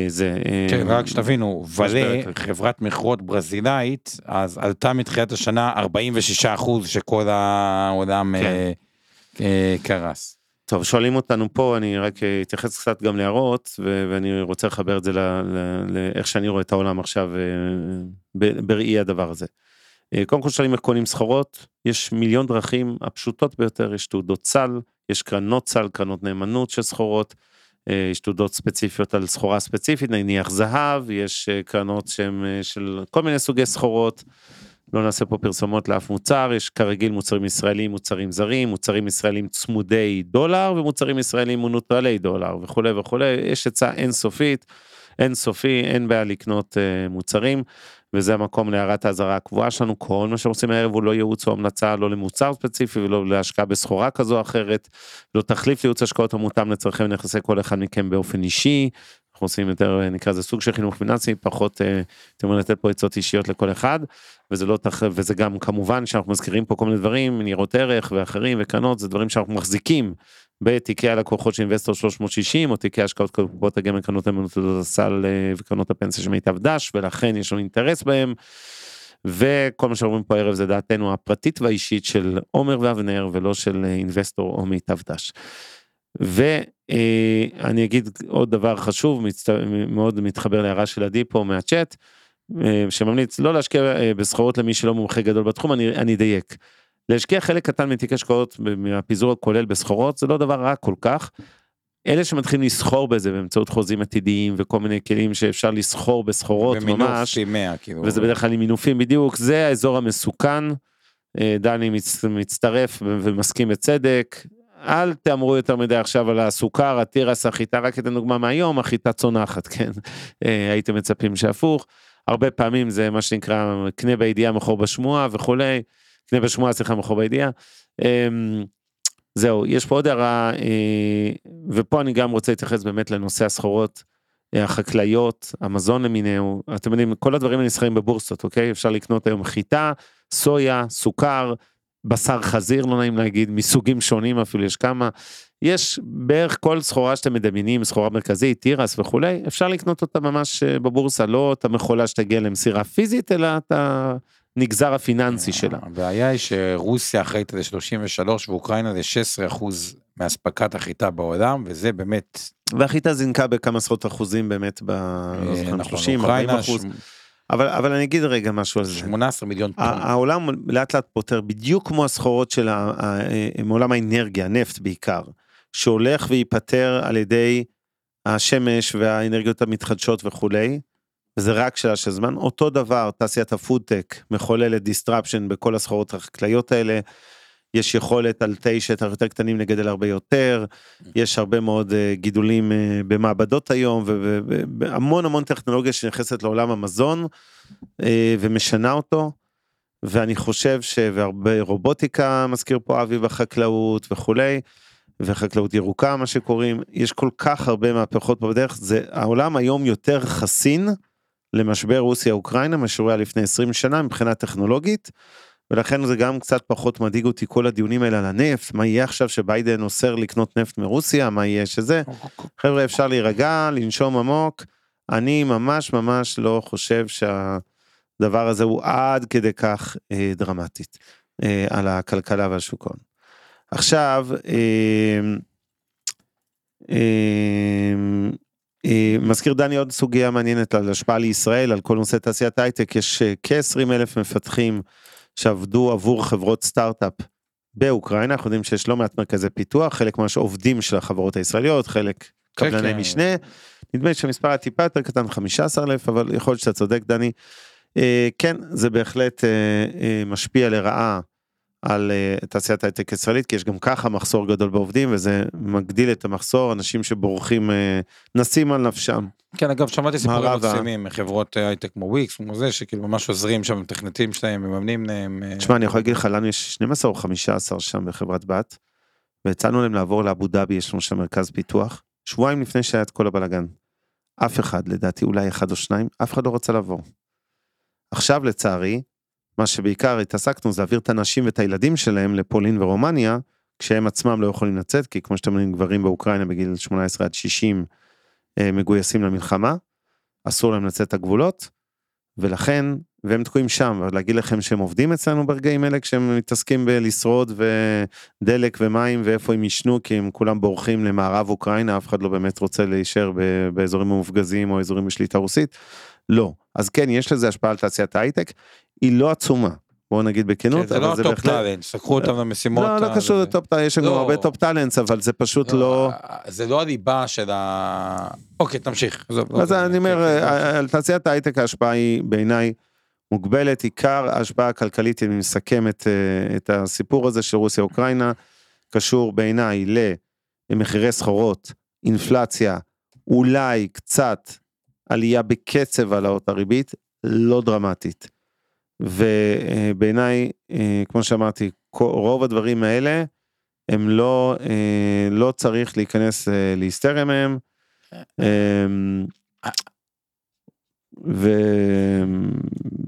[SPEAKER 3] זה
[SPEAKER 4] כן רק שתבינו וולה חברת מכרות ברזילאית אז עלתה מתחילת השנה 46 אחוז שכל העולם כן. קרס.
[SPEAKER 3] טוב שואלים אותנו פה אני רק אה, אתייחס קצת גם להערות ואני רוצה לחבר את זה לאיך שאני רואה את העולם עכשיו אה, בראי הדבר הזה. אה, קודם כל שואלים איך קונים סחורות יש מיליון דרכים הפשוטות ביותר יש תעודות סל יש קרנות סל קרנות נאמנות של סחורות. יש תעודות ספציפיות על סחורה ספציפית נניח זהב יש קרנות שהם של כל מיני סוגי סחורות. לא נעשה פה פרסומות לאף מוצר, יש כרגיל מוצרים ישראלים, מוצרים זרים, מוצרים ישראלים צמודי דולר ומוצרים ישראלים מונוטרלי דולר וכולי וכולי, יש עצה אינסופית, אינסופי, אין בעיה לקנות uh, מוצרים, וזה המקום להערת האזהרה הקבועה שלנו, כל מה שעושים הערב הוא לא ייעוץ או המלצה, לא למוצר ספציפי ולא להשקעה בסחורה כזו או אחרת, לא תחליף לייעוץ השקעות המותאם לצרכי ונכסי כל אחד מכם באופן אישי, אנחנו עושים יותר נקרא לזה סוג של חינוך פיננסי פחות אה, אתם אומרים לתת פה עצות אישיות לכל אחד וזה לא תח... וזה גם כמובן שאנחנו מזכירים פה כל מיני דברים ניירות ערך ואחרים וקרנות זה דברים שאנחנו מחזיקים בתיקי הלקוחות של אינבסטור 360 או תיקי השקעות קופות הגמל קרנות אמנות הסל אה, וקרנות הפנסיה של מיטב דש ולכן יש לנו אינטרס בהם. וכל מה שאומרים פה הערב זה דעתנו הפרטית והאישית של עומר ואבנר ולא של אינבסטור או מיטב דש. ואני אגיד עוד דבר חשוב, מאוד מתחבר להערה של עדי פה מהצ'אט, אה, שממליץ לא להשקיע אה, בסחורות למי שלא מומחה גדול בתחום, אני, אני אדייק. להשקיע חלק קטן מתיק השקעות מהפיזור הכולל בסחורות זה לא דבר רע כל כך. אלה שמתחילים לסחור בזה באמצעות חוזים עתידיים וכל מיני כלים שאפשר לסחור בסחורות ממש, 100, כאילו. וזה בדרך כלל עם מינופים בדיוק, זה האזור המסוכן. אה, דני מצטרף ומסכים בצדק, אל תאמרו יותר מדי עכשיו על הסוכר, התירס, החיטה, רק אתן דוגמה מהיום, החיטה צונחת, כן? אה, הייתם מצפים שהפוך. הרבה פעמים זה מה שנקרא קנה בידיעה מכור בשמועה וכולי, קנה בשמועה סליחה מכור בידיעה. אמ, זהו, יש פה עוד הערה, אה, ופה אני גם רוצה להתייחס באמת לנושא הסחורות אה, החקלאיות, המזון למיניהו, אתם יודעים, כל הדברים הנסחרים בבורסות, אוקיי? אפשר לקנות היום חיטה, סויה, סוכר, בשר חזיר לא נעים להגיד מסוגים שונים אפילו יש כמה יש בערך כל סחורה שאתם מדמיינים סחורה מרכזית תירס וכולי אפשר לקנות אותה ממש אה, בבורסה לא את המכולה שתגיע למסירה פיזית אלא את הנגזר הפיננסי אה, שלה.
[SPEAKER 4] הבעיה היא שרוסיה אחראית על 33 ואוקראינה זה 16 אחוז מאספקת החיטה בעולם וזה באמת.
[SPEAKER 3] והחיטה זינקה בכמה עשרות אחוזים באמת ב... 30 40 אחוז. אבל אבל אני אגיד רגע משהו על זה.
[SPEAKER 4] 18 מיליון טון.
[SPEAKER 3] העולם לאט לאט פותר בדיוק כמו הסחורות של מעולם האנרגיה נפט בעיקר שהולך וייפטר על ידי השמש והאנרגיות המתחדשות וכולי. וזה רק שאלה של זמן. אותו דבר, תעשיית הפודטק מחוללת disruption בכל הסחורות החקלאיות האלה. יש יכולת על תאי שטח יותר קטנים לגדל הרבה יותר, יש הרבה מאוד uh, גידולים uh, במעבדות היום, והמון המון טכנולוגיה שנכנסת לעולם המזון uh, ומשנה אותו. ואני חושב שהרבה רובוטיקה מזכיר פה אבי בחקלאות וכולי, וחקלאות ירוקה מה שקוראים, יש כל כך הרבה מהפכות בדרך, זה העולם היום יותר חסין למשבר רוסיה אוקראינה משהו היה לפני 20 שנה מבחינה טכנולוגית. ולכן זה גם קצת פחות מדאיג אותי כל הדיונים האלה על הנפט, מה יהיה עכשיו שביידן אוסר לקנות נפט מרוסיה, מה יהיה שזה. חבר'ה אפשר להירגע, לנשום עמוק, אני ממש ממש לא חושב שהדבר הזה הוא עד כדי כך אה, דרמטית אה, על הכלכלה והשוק ההון. עכשיו, אה, אה, אה, מזכיר דני עוד סוגיה מעניינת על השפעה לישראל, על כל נושא תעשיית הייטק, יש אה, כ-20 אלף מפתחים שעבדו עבור חברות סטארט-אפ באוקראינה, אנחנו יודעים שיש לא מעט מרכזי פיתוח, חלק ממש עובדים של החברות הישראליות, חלק
[SPEAKER 4] כן,
[SPEAKER 3] קבלני
[SPEAKER 4] כן.
[SPEAKER 3] משנה. נדמה לי שהמספר היה טיפה יותר קטן, 15 אלף, אבל יכול להיות שאתה צודק דני. אה, כן, זה בהחלט אה, אה, משפיע לרעה על אה, תעשיית ההייטק הישראלית, כי יש גם ככה מחסור גדול בעובדים, וזה מגדיל את המחסור, אנשים שבורחים, אה, נסים על נפשם.
[SPEAKER 4] כן, אגב, שמעתי סיפורים. מקסימים מחברות אה, הייטק כמו וויקס, כמו זה, שכאילו ממש עוזרים שם, מתכנתים שלהם, מממנים להם.
[SPEAKER 3] תשמע, אני יכול להגיד לך, לנו יש 12 או 15 שם בחברת בת, והצענו להם לעבור לאבו דאבי, יש לנו שם מרכז פיתוח, שבועיים לפני שהיה את כל הבלאגן. אף אחד, לדעתי אולי אחד או שניים, אף אחד לא רצה לבוא. עכשיו לצערי, מה שבעיקר התעסקנו זה להעביר את הנשים ואת הילדים שלהם לפולין ורומניה, כשהם עצמם לא יכולים לצאת, כי כמו שאתם יודעים, גברים באוקראינה בגיל 18 עד 60 אה, מגויסים למלחמה, אסור להם לצאת את הגבולות, ולכן, והם תקועים שם, ולהגיד לכם שהם עובדים אצלנו ברגעים אלה כשהם מתעסקים בלשרוד ודלק ומים ואיפה הם ישנו, כי הם כולם בורחים למערב אוקראינה, אף אחד לא באמת רוצה להישאר באזורים המופגזים או אזורים בשליטה רוסית. לא. אז כן, יש לזה השפעה על תעשיית ההייטק, היא לא עצומה. בואו נגיד בכנות,
[SPEAKER 4] כן, זה לא
[SPEAKER 3] אבל זה
[SPEAKER 4] ה top
[SPEAKER 3] בהחלט...
[SPEAKER 4] talent, לקחו אותם למשימות.
[SPEAKER 3] לא, לא קשור
[SPEAKER 4] זה-
[SPEAKER 3] ל top talent, יש לנו
[SPEAKER 4] לא.
[SPEAKER 3] הרבה top talents, אבל זה פשוט לא...
[SPEAKER 4] זה לא הליבה של ה... אוקיי, תמשיך. לא,
[SPEAKER 3] אז
[SPEAKER 4] זה-
[SPEAKER 3] אני אומר,
[SPEAKER 4] כן, כן,
[SPEAKER 3] אה, על תעשיית ההייטק ההשפעה היא בעיניי מוגבלת, עיקר ההשפעה הכלכלית, אם אני מסכם את, אה, את הסיפור הזה של רוסיה אוקראינה, קשור בעיניי למחירי סחורות, אינפלציה, אולי קצת עלייה בקצב העלאות הריבית, לא דרמטית. ובעיניי, אה, כמו שאמרתי, רוב הדברים האלה, הם לא, אה, לא צריך להיכנס אה, להיסטריה מהם. אמ, ו...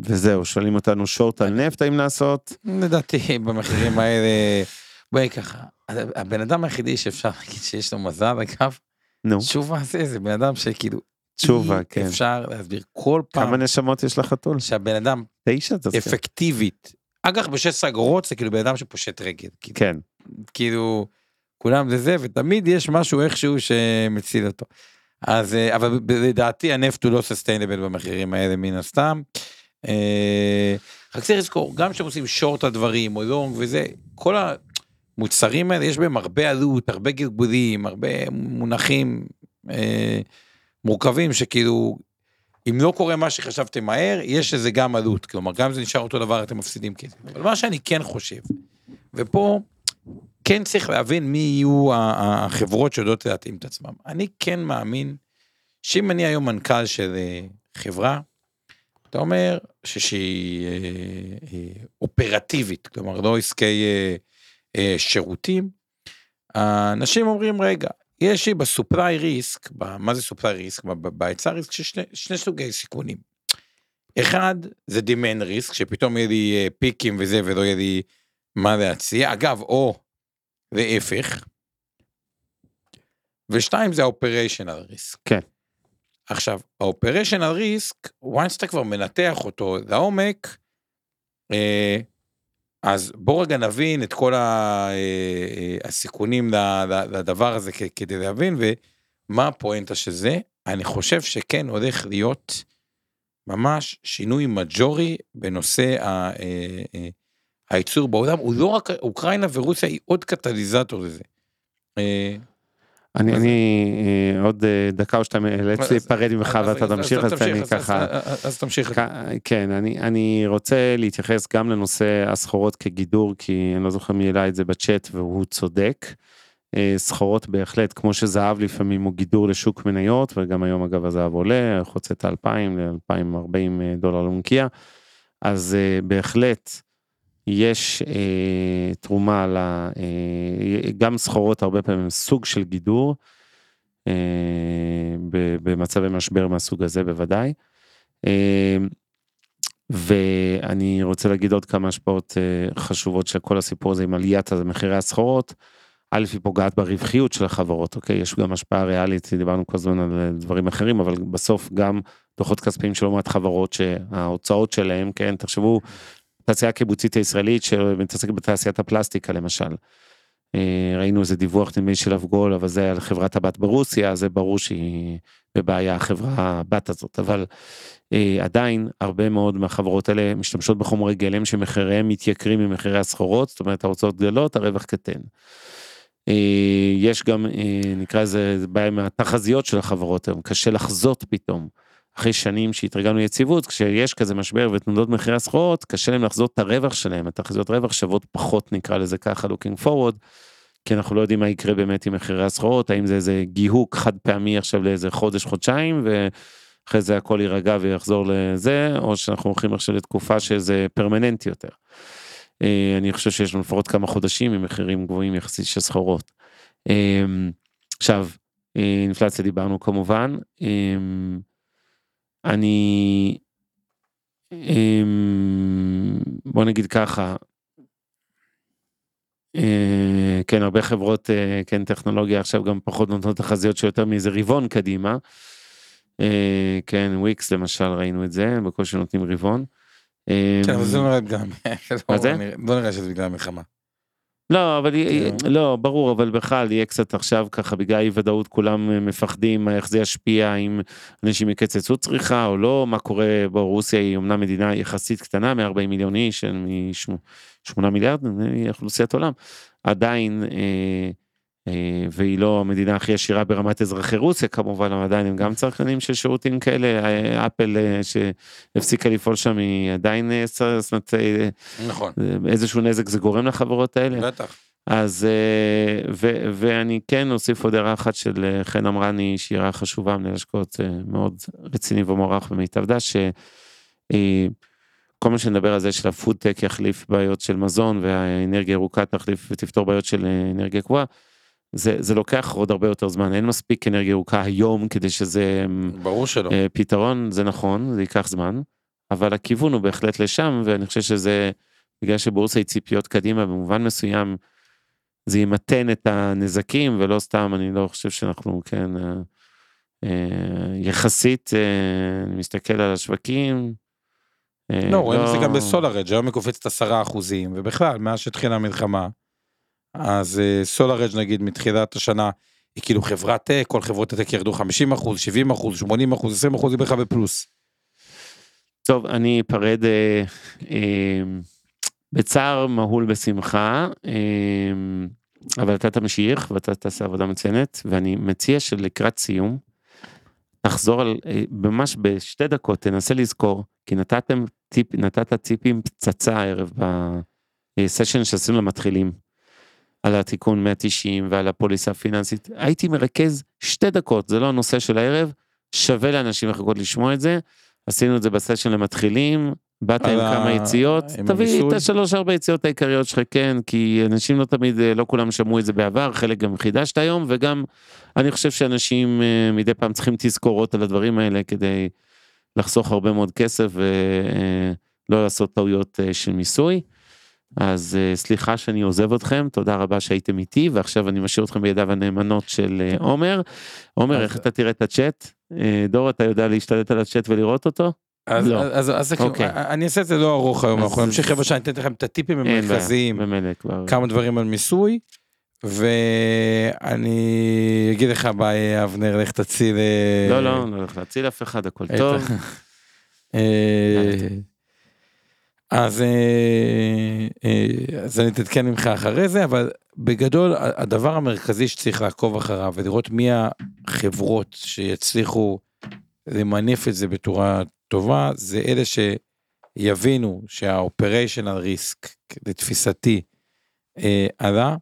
[SPEAKER 3] וזהו, שואלים אותנו שורט על נפט האם לעשות?
[SPEAKER 4] לדעתי במחירים האלה, בואי ככה, הבן אדם היחידי שאפשר להגיד שיש לו מזל אגב,
[SPEAKER 3] נו,
[SPEAKER 4] תשובה זה, זה בן אדם שכאילו,
[SPEAKER 3] תשובה, כן.
[SPEAKER 4] אפשר להסביר כל פעם
[SPEAKER 3] כמה נשמות יש לחתול?
[SPEAKER 4] שהבן אדם
[SPEAKER 3] תשע תזכיר.
[SPEAKER 4] אפקטיבית, אג"ח ב-16 אגורות זה כאילו בן אדם שפושט רגל, כאילו,
[SPEAKER 3] כן,
[SPEAKER 4] כאילו כולם זה זה ותמיד יש משהו איכשהו שמציל אותו. אז אה, אבל לדעתי הנפט הוא לא סוסטיינבל במחירים האלה מן הסתם. אה, רק צריך לזכור גם כשהם עושים שורט הדברים או לונג וזה כל המוצרים האלה יש בהם הרבה עלות הרבה גלגולים הרבה מונחים אה, מורכבים שכאילו אם לא קורה מה שחשבתם מהר יש לזה גם עלות כלומר גם אם זה נשאר אותו דבר אתם מפסידים כסף אבל מה שאני כן חושב ופה כן צריך להבין מי יהיו החברות שיודעות להתאים את עצמם. אני כן מאמין שאם אני היום מנכ"ל של אה, חברה, אתה אומר שהיא אה, אה, אופרטיבית, כלומר לא עסקי שירותים, האנשים אומרים רגע, יש לי בסופליי ריסק, מה זה סופליי ריסק? בהיצע ריסק יש שני, שני סוגי סיכונים. אחד זה demand ריסק, שפתאום יהיה לי אה, פיקים וזה ולא יהיה לי מה להציע, אגב, או להפך. ושתיים זה ה-operational risk.
[SPEAKER 3] כן.
[SPEAKER 4] עכשיו, ה-operational risk, once אתה כבר מנתח אותו לעומק, אה, אז בוא רגע נבין את כל אה, אה, הסיכונים לדבר הזה כדי להבין, ומה הפואנטה של זה. אני חושב שכן הולך להיות ממש שינוי מג'ורי בנושא אה, הייצור בעולם הוא לא רק אוקראינה ורוסיה היא עוד קטליזטור לזה. אה,
[SPEAKER 3] אני, אני אה, עוד אה, דקה או שתיים אאלץ
[SPEAKER 4] אז-
[SPEAKER 3] להיפרד ממך ואתה תמשיך, אז
[SPEAKER 4] תמשיך,
[SPEAKER 3] אני
[SPEAKER 4] אז-
[SPEAKER 3] ככה...
[SPEAKER 4] אז- אז תמשיך.
[SPEAKER 3] כ- כן, אני, אני רוצה להתייחס גם לנושא הסחורות כגידור, כי אני לא זוכר מי העלה את זה בצ'אט והוא צודק. אה, סחורות בהחלט, כמו שזהב לפעמים הוא גידור לשוק מניות, וגם היום אגב הזהב עולה, חוצה את ה-2,000 ל-2,040 דולר למקיע, אז אה, בהחלט יש אה, תרומה, ל, אה, גם סחורות הרבה פעמים הם סוג של גידור, אה, במצבי משבר מהסוג הזה בוודאי. אה, ואני רוצה להגיד עוד כמה השפעות אה, חשובות של כל הסיפור הזה עם עליית מחירי הסחורות. א', היא פוגעת ברווחיות של החברות, אוקיי? יש גם השפעה ריאלית, דיברנו כל הזמן על דברים אחרים, אבל בסוף גם דוחות כספיים של לא מעט חברות שההוצאות שלהם, כן, תחשבו, תעשייה הקיבוצית הישראלית שמתעסקת בתעשיית הפלסטיקה למשל. אה, ראינו איזה דיווח נדמה של אבגול, אבל זה על חברת הבת ברוסיה, זה ברור שהיא בבעיה החברה הבת הזאת, אבל אה, עדיין הרבה מאוד מהחברות האלה משתמשות בחומרי גלם שמחיריהם מתייקרים ממחירי הסחורות, זאת אומרת ההוצאות גדלות, הרווח קטן. אה, יש גם, נקרא לזה, זה בעיה מהתחזיות של החברות היום, קשה לחזות פתאום. אחרי שנים שהתרגלנו ליציבות, כשיש כזה משבר ותנודות מחירי הסחורות, קשה להם לחזות את הרווח שלהם, התחזיות רווח שוות פחות, נקרא לזה ככה, looking forward, כי אנחנו לא יודעים מה יקרה באמת עם מחירי הסחורות, האם זה איזה גיהוק חד פעמי עכשיו לאיזה חודש, חודשיים, ואחרי זה הכל יירגע ויחזור לזה, או שאנחנו הולכים עכשיו לתקופה שזה פרמננטי יותר. אה, אני חושב שיש לנו לפחות כמה חודשים עם מחירים גבוהים יחסית של סחורות. אה, עכשיו, אה, אינפלציה דיברנו כמובן. אני, אה, בוא נגיד ככה, אה, כן, הרבה חברות, אה, כן, טכנולוגיה עכשיו גם פחות נותנות תחזיות שיותר מאיזה רבעון קדימה. אה, כן, וויקס למשל ראינו את זה, בקושי נותנים רבעון.
[SPEAKER 4] כן, אבל זה נראה גם,
[SPEAKER 3] מה זה?
[SPEAKER 4] לא נראה שזה בגלל המלחמה.
[SPEAKER 3] לא, אבל
[SPEAKER 4] כן.
[SPEAKER 3] לא, ברור, אבל בכלל יהיה קצת עכשיו ככה, בגלל אי ודאות כולם מפחדים איך זה ישפיע, אם אנשים יקצצו צריכה או לא, מה קורה, בוא, רוסיה היא אמנם מדינה יחסית קטנה, מ-40 מיליון איש, מ-8 מיליארד, אוכלוסיית עולם, עדיין, אה, והיא לא המדינה הכי עשירה ברמת אזרחי רוסיה כמובן, אבל עדיין הם גם צרכנים של שירותים כאלה, אה, אפל אה, שהפסיקה לפעול שם היא עדיין, אה, זאת אומרת, אה,
[SPEAKER 4] נכון,
[SPEAKER 3] איזשהו נזק זה גורם לחברות האלה.
[SPEAKER 4] בטח.
[SPEAKER 3] אז אה, ו, ואני כן אוסיף עוד הערה אחת של אה, חן אמרני שהיא הערה חשובה מנהל השקעות אה, מאוד רציני ומוערך במיטב דש. אה, כל מה שנדבר על זה של הפודטק יחליף בעיות של מזון והאנרגיה ירוקה תחליף ותפתור בעיות של אה, אנרגיה קבועה. זה, זה לוקח עוד הרבה יותר זמן אין מספיק אנרגיה ירוקה היום כדי שזה
[SPEAKER 4] ברור שלא.
[SPEAKER 3] אה, פתרון זה נכון זה ייקח זמן אבל הכיוון הוא בהחלט לשם ואני חושב שזה בגלל שבורסה היא ציפיות קדימה במובן מסוים זה ימתן את הנזקים ולא סתם אני לא חושב שאנחנו כן אה, אה, יחסית אה, אני מסתכל על השווקים. אה,
[SPEAKER 4] לא, רואים את זה גם בסולארג' היום היא קופצת עשרה אחוזים, ובכלל, מאז שהתחילה המלחמה, אז אה, סולארג' נגיד מתחילת השנה, היא כאילו חברת טק, כל חברות הטק ירדו 50 אחוז, 70 אחוז, 80 אחוז, 20 אחוז, היא בכלל בפלוס.
[SPEAKER 3] טוב אני אפרד אה, אה, בצער מהול בשמחה אה, אבל אתה תמשיך ואתה תעשה עבודה מצוינת ואני מציע שלקראת סיום תחזור על אה, ממש בשתי דקות תנסה לזכור כי נתתם טיפ נתת טיפים פצצה הערב בסשן שעשינו למתחילים. על התיקון 190 ועל הפוליסה הפיננסית הייתי מרכז שתי דקות זה לא הנושא של הערב שווה לאנשים לחכות לשמוע את זה עשינו את זה בסשן למתחילים, באת עם כמה יציאות, תביא? את השלוש ארבע יציאות העיקריות שלך, כן, כי אנשים לא תמיד, אה, לא כולם שמעו את זה בעבר, חלק גם חידשת היום, וגם אני חושב שאנשים אה, מדי פעם צריכים תזכורות על הדברים האלה כדי לחסוך הרבה מאוד כסף ולא לעשות טעויות אה, של מיסוי. אז אה, סליחה שאני עוזב אתכם, תודה רבה שהייתם איתי, ועכשיו אני משאיר אתכם בידיו הנאמנות של אה, עומר. עומר, איך אתה תראה את הצ'אט? אה, דור, אתה יודע להשתלט על הצ'אט ולראות אותו?
[SPEAKER 4] אז,
[SPEAKER 3] לא.
[SPEAKER 4] אז, אז, אז
[SPEAKER 3] אוקיי.
[SPEAKER 4] אני אעשה את זה לא ארוך היום, אנחנו נמשיך רבע שעה, אני אתן לכם את הטיפים המרכזיים. כמה דברים על מיסוי, ואני אגיד לך ביי אבנר, לך תציל...
[SPEAKER 3] לא, לא, לא הולך להציל אף אחד, הכל טוב.
[SPEAKER 4] אז, אה, אה, אז אני אתעדכן ממך אחרי זה, אבל בגדול הדבר המרכזי שצריך לעקוב אחריו ולראות מי החברות שיצליחו למנף את זה בצורה טובה, זה אלה שיבינו שה-operational risk, לתפיסתי, אה, עלה.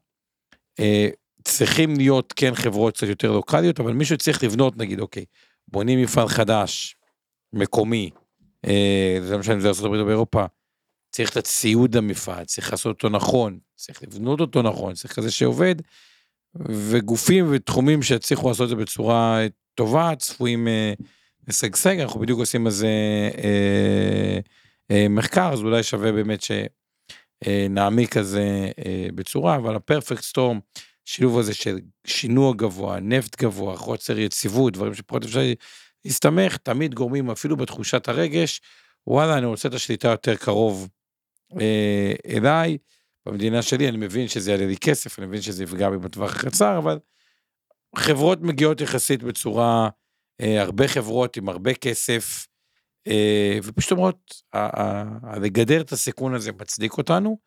[SPEAKER 4] צריכים להיות כן חברות קצת יותר לוקאליות, אבל מישהו צריך לבנות, נגיד, אוקיי, בונים מפעל חדש, מקומי, זה לא משנה אם זה ארה"ב או באירופה, צריך את הציוד למפעל, צריך לעשות אותו נכון, צריך לבנות אותו נכון, צריך כזה שעובד, וגופים ותחומים שיצליחו לעשות את זה בצורה טובה, צפויים אה, לשגשג, אנחנו בדיוק עושים על זה אה, אה, מחקר, אז אולי שווה באמת שנעמיק על זה אה, בצורה, אבל הפרפקט סטורם, שילוב הזה של שינוע גבוה, נפט גבוה, חוסר יציבות, דברים שפחות אפשר להסתמך, תמיד גורמים אפילו בתחושת הרגש, וואלה, אני רוצה את השליטה יותר קרוב. אה, אליי. במדינה שלי אני מבין שזה יעלה לי כסף, אני מבין שזה יפגע בי בטווח הקצר, אבל חברות מגיעות יחסית בצורה, אה, הרבה חברות עם הרבה כסף, אה, ופשוט אומרות, לגדר את הסיכון הזה מצדיק אותנו,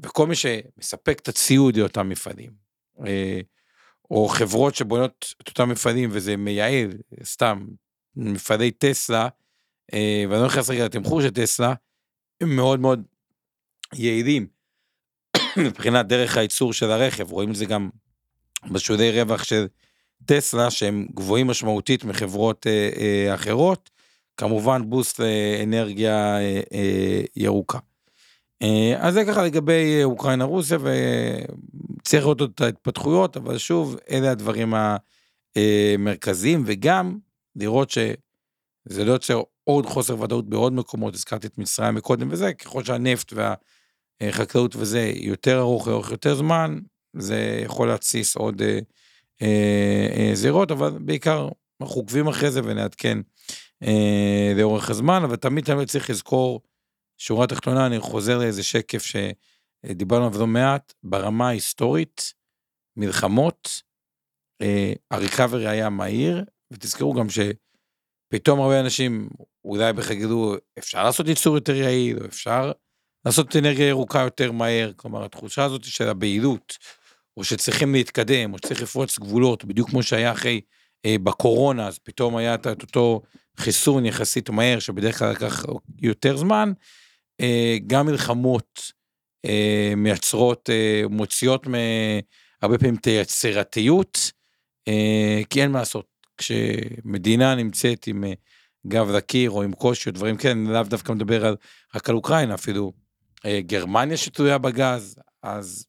[SPEAKER 4] וכל מי שמספק את הציוד לאותם מפעלים, אה, או חברות שבונות את אותם מפעלים וזה מייעל, סתם, מפעלי טסלה, אה, ואני לא נכנס רגע לתמחור של טסלה, הם מאוד מאוד יעילים מבחינת דרך הייצור של הרכב, רואים את זה גם בשולי רווח של טסלה, שהם גבוהים משמעותית מחברות אה, אה, אחרות, כמובן בוסט לאנרגיה אה, אה, ירוקה. אה, אז זה ככה לגבי אה, אוקראינה רוסיה וצריך לראות את ההתפתחויות אבל שוב אלה הדברים המרכזיים וגם לראות שזה לא יוצר עוד חוסר ודאות בעוד מקומות הזכרתי את מצרים מקודם וזה ככל שהנפט והחקלאות וזה יותר ארוך ארוך יותר זמן זה יכול להתסיס עוד אה, אה, אה, זירות אבל בעיקר אנחנו עוקבים אחרי זה ונעדכן אה, לאורך הזמן אבל תמיד תמיד צריך לזכור. שורה תחתונה, אני חוזר לאיזה שקף שדיברנו עליו לא מעט, ברמה ההיסטורית, מלחמות, אה, הריקאברי היה מהיר, ותזכרו גם שפתאום הרבה אנשים אולי בכלל יגידו, אפשר לעשות ייצור יותר יעיל, או אפשר לעשות אנרגיה ירוקה יותר מהר, כלומר התחושה הזאת של הבהילות, או שצריכים להתקדם, או שצריך לפרוץ גבולות, בדיוק כמו שהיה אחרי, אה, בקורונה, אז פתאום היה את אותו חיסון יחסית מהר, שבדרך כלל לקח יותר זמן, אה, גם מלחמות אה, מייצרות, אה, מוציאות הרבה פעמים את היצירתיות, כי אין מה לעשות, כשמדינה נמצאת עם גב לקיר או עם קושי או דברים כאלה, אני לאו דווקא מדבר על, רק על אוקראינה, אפילו גרמניה שתלויה בגז, אז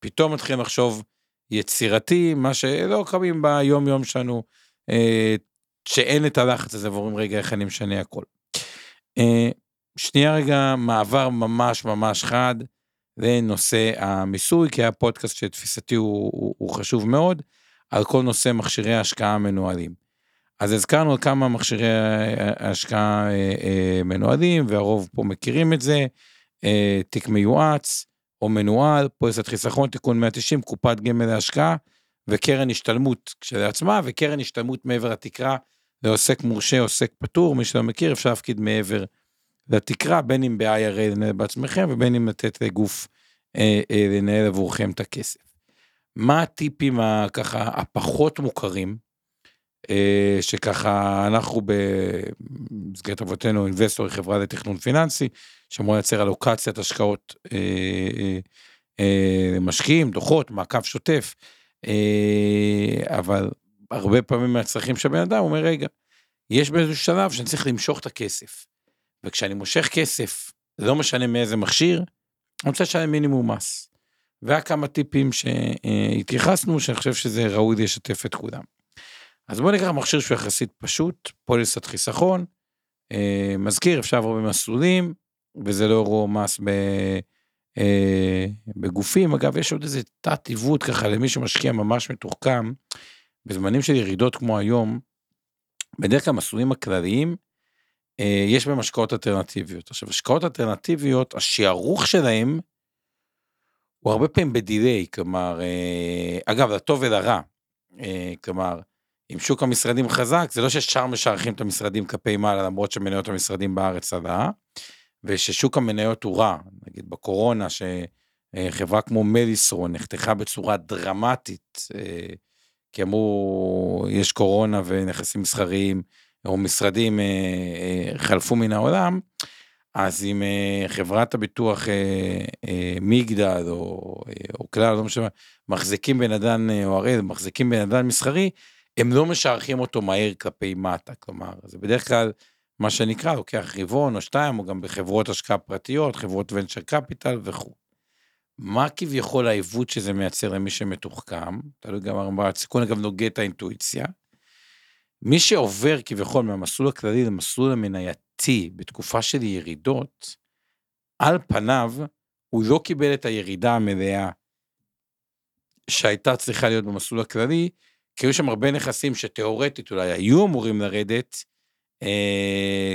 [SPEAKER 4] פתאום מתחילים לחשוב יצירתי, מה שלא קמים ביום יום שלנו, שאין את הלחץ הזה ואומרים רגע איך אני משנה הכל. שנייה רגע, מעבר ממש ממש חד לנושא המיסוי, כי היה פודקאסט שתפיסתי הוא, הוא, הוא חשוב מאוד, על כל נושא מכשירי ההשקעה המנוהלים. אז הזכרנו על כמה מכשירי ההשקעה אה, אה, מנוהלים, והרוב פה מכירים את זה, אה, תיק מיועץ או מנוהל, פוליסת חיסכון, תיקון 190, קופת גמל להשקעה, וקרן השתלמות כשלעצמה, וקרן השתלמות מעבר לתקרה לעוסק מורשה, עוסק פטור, מי שלא מכיר, אפשר להפקיד מעבר לתקרה, בין אם ב-IRA לנהל בעצמכם ובין אם לתת לגוף אה, אה, לנהל עבורכם את הכסף. מה הטיפים הככה הפחות מוכרים, אה, שככה אנחנו במסגרת אבותינו אינבסטורי חברה לתכנון פיננסי, שאמור לייצר אלוקציית השקעות אה, אה, אה, משקיעים, דוחות, מעקב שוטף, אה, אבל הרבה פעמים מהצרכים של בן אדם אומר רגע, יש באיזשהו שלב שאני צריך למשוך את הכסף. וכשאני מושך כסף, לא משנה מאיזה מכשיר, אני רוצה לשלם מינימום מס. והיה כמה טיפים שהתייחסנו, שאני חושב שזה ראוי לשתף את כולם. אז בואו ניקח מכשיר שהוא יחסית פשוט, פוליסת חיסכון, אה, מזכיר, אפשר לעבור במסלולים, וזה לא אירוע מס ב, אה, בגופים. אגב, יש עוד איזה תת עיוות ככה למי שמשקיע ממש מתוחכם, בזמנים של ירידות כמו היום, בדרך כלל המסלולים הכלליים, אה, יש בהם השקעות אלטרנטיביות. עכשיו, השקעות אלטרנטיביות, השערוך שלהם הוא הרבה פעמים בדיליי, כלומר, אה, אגב, לטוב ולרע, אה, כלומר, אם שוק המשרדים חזק, זה לא ששאר משערכים את המשרדים כלפי מעלה, למרות שמניות המשרדים בארץ עלה, וששוק המניות הוא רע, נגיד בקורונה, שחברה כמו מדיסרון נחתכה בצורה דרמטית, אה, כי אמרו, יש קורונה ונכסים מסחריים, או משרדים חלפו מן העולם, אז אם חברת הביטוח מגדל או, או כלל, לא משנה, מחזיקים בנדל"ן, או הראל, מחזיקים בנדל"ן מסחרי, הם לא משערכים אותו מהר כלפי מטה, כלומר, זה בדרך כלל מה שנקרא, לוקח רבעון או שתיים, או גם בחברות השקעה פרטיות, חברות venture capital וכו'. מה כביכול העיוות שזה מייצר למי שמתוחכם, תלוי גם הסיכון אגב נוגד את האינטואיציה. מי שעובר כביכול מהמסלול הכללי למסלול המנייתי בתקופה של ירידות, על פניו הוא לא קיבל את הירידה המלאה שהייתה צריכה להיות במסלול הכללי, כי היו שם הרבה נכסים שתאורטית אולי היו אמורים לרדת,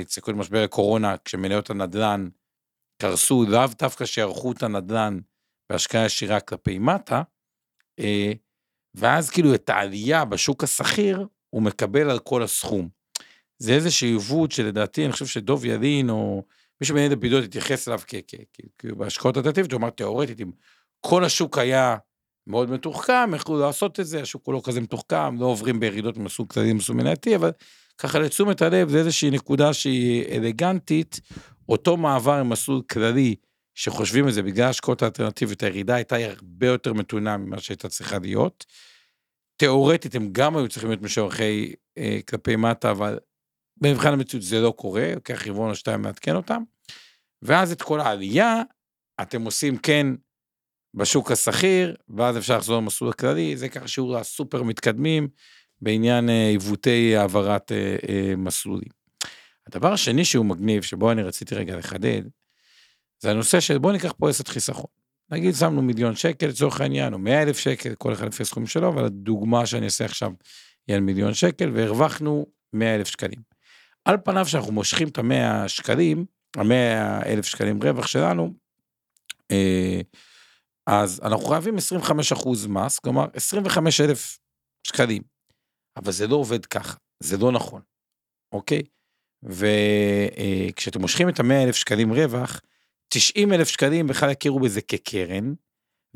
[SPEAKER 4] אצל כל משבר הקורונה, כשמניות הנדל"ן קרסו, לאו דווקא שערכו את הנדל"ן בהשקעה ישירה כלפי מטה, אה, ואז כאילו את העלייה בשוק השכיר, הוא מקבל על כל הסכום. זה איזשהו עיוות שלדעתי, אני חושב שדוב ילין, או מישהו מנהל לפידות התייחס אליו כאילו בהשקעות הדתיות, הוא אמר תיאורטית, אם כל השוק היה מאוד מתוחכם, יכלו לעשות את זה, השוק הוא לא כזה מתוחכם, לא עוברים בירידות מסוג כללי מסוג מנייתי, אבל ככה לתשומת הלב, זה איזושהי נקודה שהיא אלגנטית, אותו מעבר ממסלול כללי, שחושבים את זה בגלל השקעות האלטרנטיביות, הירידה הייתה הרבה יותר מתונה ממה שהייתה צריכה להיות. תיאורטית הם גם היו צריכים להיות משוערכי אה, כלפי מטה, אבל במבחן המציאות זה לא קורה, לוקח רבעון או שתיים לעדכן אותם. ואז את כל העלייה, אתם עושים כן בשוק השכיר, ואז אפשר לחזור למסלול הכללי, זה ככה שיעור הסופר מתקדמים בעניין אה, עיוותי העברת אה, אה, מסלולים. הדבר השני שהוא מגניב, שבו אני רציתי רגע לחדד, זה הנושא של בוא ניקח עסק חיסכון. נגיד שמנו מיליון שקל לצורך העניין, או מאה אלף שקל, כל אחד לפי הסכום שלו, אבל הדוגמה שאני אעשה עכשיו היא על מיליון שקל, והרווחנו מאה אלף שקלים. על פניו שאנחנו מושכים את המאה שקלים, המאה אלף שקלים רווח שלנו, אז אנחנו חייבים 25 אחוז מס, כלומר 25 אלף שקלים. אבל זה לא עובד ככה, זה לא נכון, אוקיי? וכשאתם מושכים את ה-100 אלף שקלים רווח, 90 אלף שקלים בכלל יכירו בזה כקרן,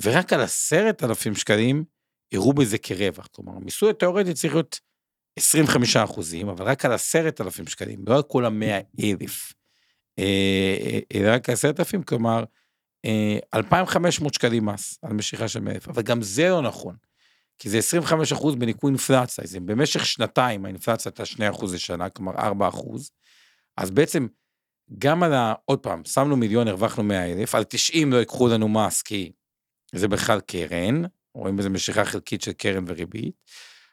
[SPEAKER 4] ורק על 10,000 שקלים יראו בזה כרווח. כלומר, המיסוי התיאורטי צריך להיות 25 אחוזים, אבל רק על 10,000 שקלים, לא על כל ה-100 אלף, אה, אלא רק על 10,000, כלומר, 2,500 שקלים מס על משיכה של 100 אלף, אבל גם זה לא נכון. כי זה 25 אחוז בניכוי אינפלציה, זה במשך שנתיים האינפלציה הייתה 2 אחוז לשנה, כלומר 4 אחוז, אז בעצם גם על ה... עוד פעם, שמנו מיליון, הרווחנו 100 אלף, על 90 לא ייקחו לנו מס, כי זה בכלל קרן, רואים בזה משיכה חלקית של קרן וריבית,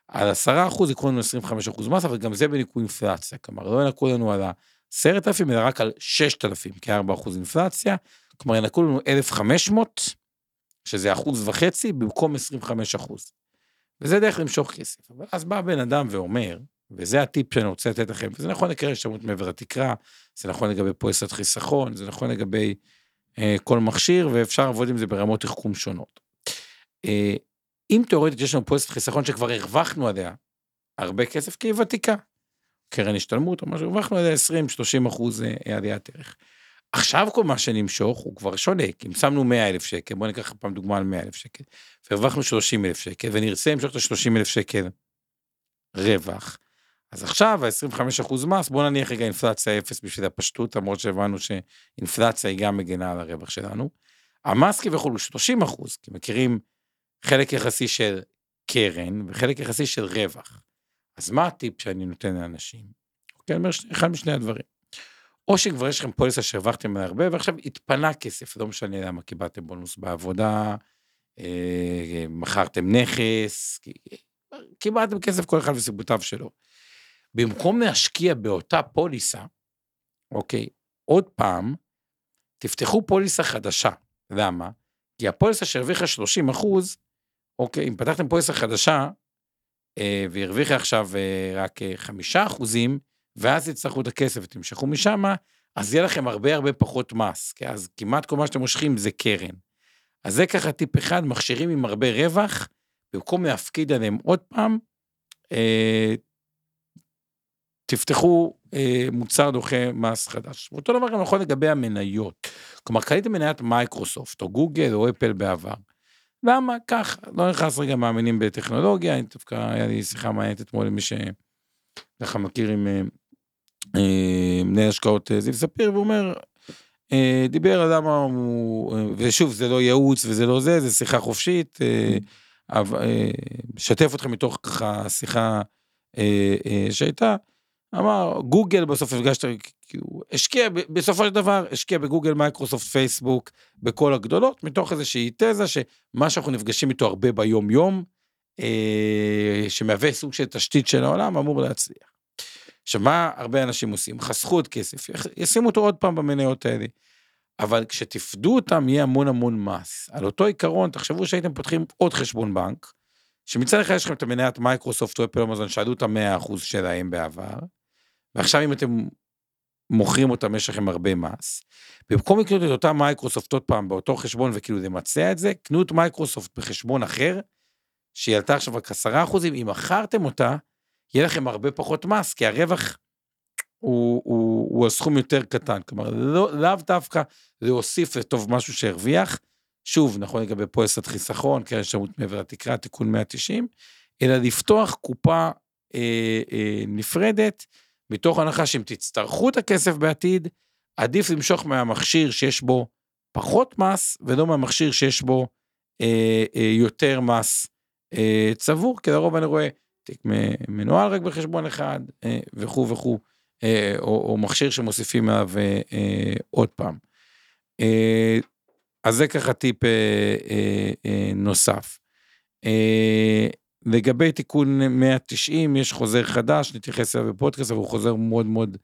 [SPEAKER 4] על 10 אחוז ייקחו לנו 25 אחוז מס, אבל גם זה בניכוי אינפלציה, כלומר לא ינקו לנו על ה-10,000, אלא רק על 6,000, כ-4 אחוז אינפלציה, כלומר ינקו לנו 1,500, שזה אחוז וחצי, במקום 25 אחוז. וזה דרך למשוך כסף. אבל אז בא בן אדם ואומר, וזה הטיפ שאני רוצה לתת לכם, וזה נכון לקרן השתלמות מעבר לתקרה, זה נכון לגבי פוליסת חיסכון, זה נכון לגבי אה, כל מכשיר, ואפשר לעבוד עם זה ברמות תחכום שונות. אה, אם תאורטית יש לנו פוליסת חיסכון שכבר הרווחנו עליה הרבה כסף, כי היא ותיקה, קרן השתלמות או משהו, הרווחנו עליה 20-30 אחוז אה, עליית ערך. עכשיו כל מה שנמשוך הוא כבר שונה, כי אם שמנו 100 אלף שקל, בוא ניקח פעם דוגמה על 100 אלף שקל, והרווחנו 30 אלף שקל, ונרצה למשוך את ה-30 אלף שקל רווח, אז עכשיו ה-25 אחוז מס, בוא נניח רגע אינפלציה אפס בשביל הפשטות, למרות שהבנו שאינפלציה היא גם מגנה על הרווח שלנו. המס כביכול הוא 30 אחוז, כי מכירים חלק יחסי של קרן וחלק יחסי של רווח. אז מה הטיפ שאני נותן לאנשים? אוקיי, אני אומר אחד משני הדברים. או שכבר יש לכם פוליסה שהרווחתם עליה הרבה, ועכשיו התפנה כסף, לא משנה למה קיבלתם בונוס בעבודה, אה, מכרתם נכס, קיבלתם כסף כל אחד וסיבותיו שלו. במקום להשקיע באותה פוליסה, אוקיי, עוד פעם, תפתחו פוליסה חדשה. למה? כי הפוליסה שהרוויחה 30 אחוז, אוקיי, אם פתחתם פוליסה חדשה, אה, והרוויחה עכשיו אה, רק 5 אה, אחוזים, ואז תצטרכו את הכסף ותמשכו משם, אז יהיה לכם הרבה הרבה פחות מס, כי אז כמעט כל מה שאתם מושכים זה קרן. אז זה ככה טיפ אחד, מכשירים עם הרבה רווח, במקום להפקיד עליהם עוד פעם, אה, תפתחו אה, מוצר דוחה מס חדש. ואותו דבר גם יכול לגבי המניות. כלומר, קניתם מניית מייקרוסופט, או גוגל, או אפל בעבר. למה? כך, לא נכנס רגע מאמינים בטכנולוגיה, אני דווקא, היה לי שיחה מעניינת אתמול עם מי שככה מכיר עם אה, מנהל השקעות אה, זיו ספיר, והוא אומר, אה, דיבר על למה הוא, אה, ושוב, זה לא ייעוץ וזה לא זה, זה שיחה חופשית, אה, אה, משתף אתכם מתוך ככה שיחה אה, אה, שהייתה, אמר, גוגל בסוף הפגשת, כאילו, השקיע, בסופו של דבר, השקיע בגוגל, מייקרוסופט, פייסבוק, בכל הגדולות, מתוך איזושהי תזה שמה שאנחנו נפגשים איתו הרבה ביום-יום, אה, שמהווה סוג של תשתית של העולם, אמור להצליח. עכשיו, מה הרבה אנשים עושים? חסכו עוד כסף, ישימו אותו עוד פעם במניות האלה. אבל כשתפדו אותם, יהיה המון המון מס. על אותו עיקרון, תחשבו שהייתם פותחים עוד חשבון בנק, שמצד אחד יש לכם את המניית מייקרוסופט או אפל אמזון, שעלו את ה-100% שלהם בעבר, ועכשיו אם אתם מוכרים אותם, יש לכם הרבה מס. במקום לקנות את אותה מייקרוסופט עוד פעם באותו חשבון וכאילו למצע את זה, קנו את מייקרוסופט בחשבון אחר, שהיא עלתה עכשיו רק 10%, אם מכרתם אותה, יהיה לכם הרבה פחות מס, כי הרווח הוא, הוא, הוא הסכום יותר קטן. כלומר, לא, לאו דווקא להוסיף לטוב משהו שהרוויח, שוב, נכון לגבי פוליסת חיסכון, קרן שירות מעבר לתקרה, תיקון 190, אלא לפתוח קופה אה, אה, נפרדת, מתוך הנחה שאם תצטרכו את הכסף בעתיד, עדיף למשוך מהמכשיר שיש בו פחות מס, ולא מהמכשיר שיש בו אה, אה, יותר מס אה, צבור, כי לרוב אני רואה תיק מנוהל רק בחשבון אחד, אה, וכו' וכו', אה, או, או מכשיר שמוסיפים עליו אה, עוד פעם. אז זה ככה טיפ נוסף. לגבי תיקון 190, יש חוזר חדש, נתייחס אליו בפודקאסט, אבל הוא חוזר מאוד מאוד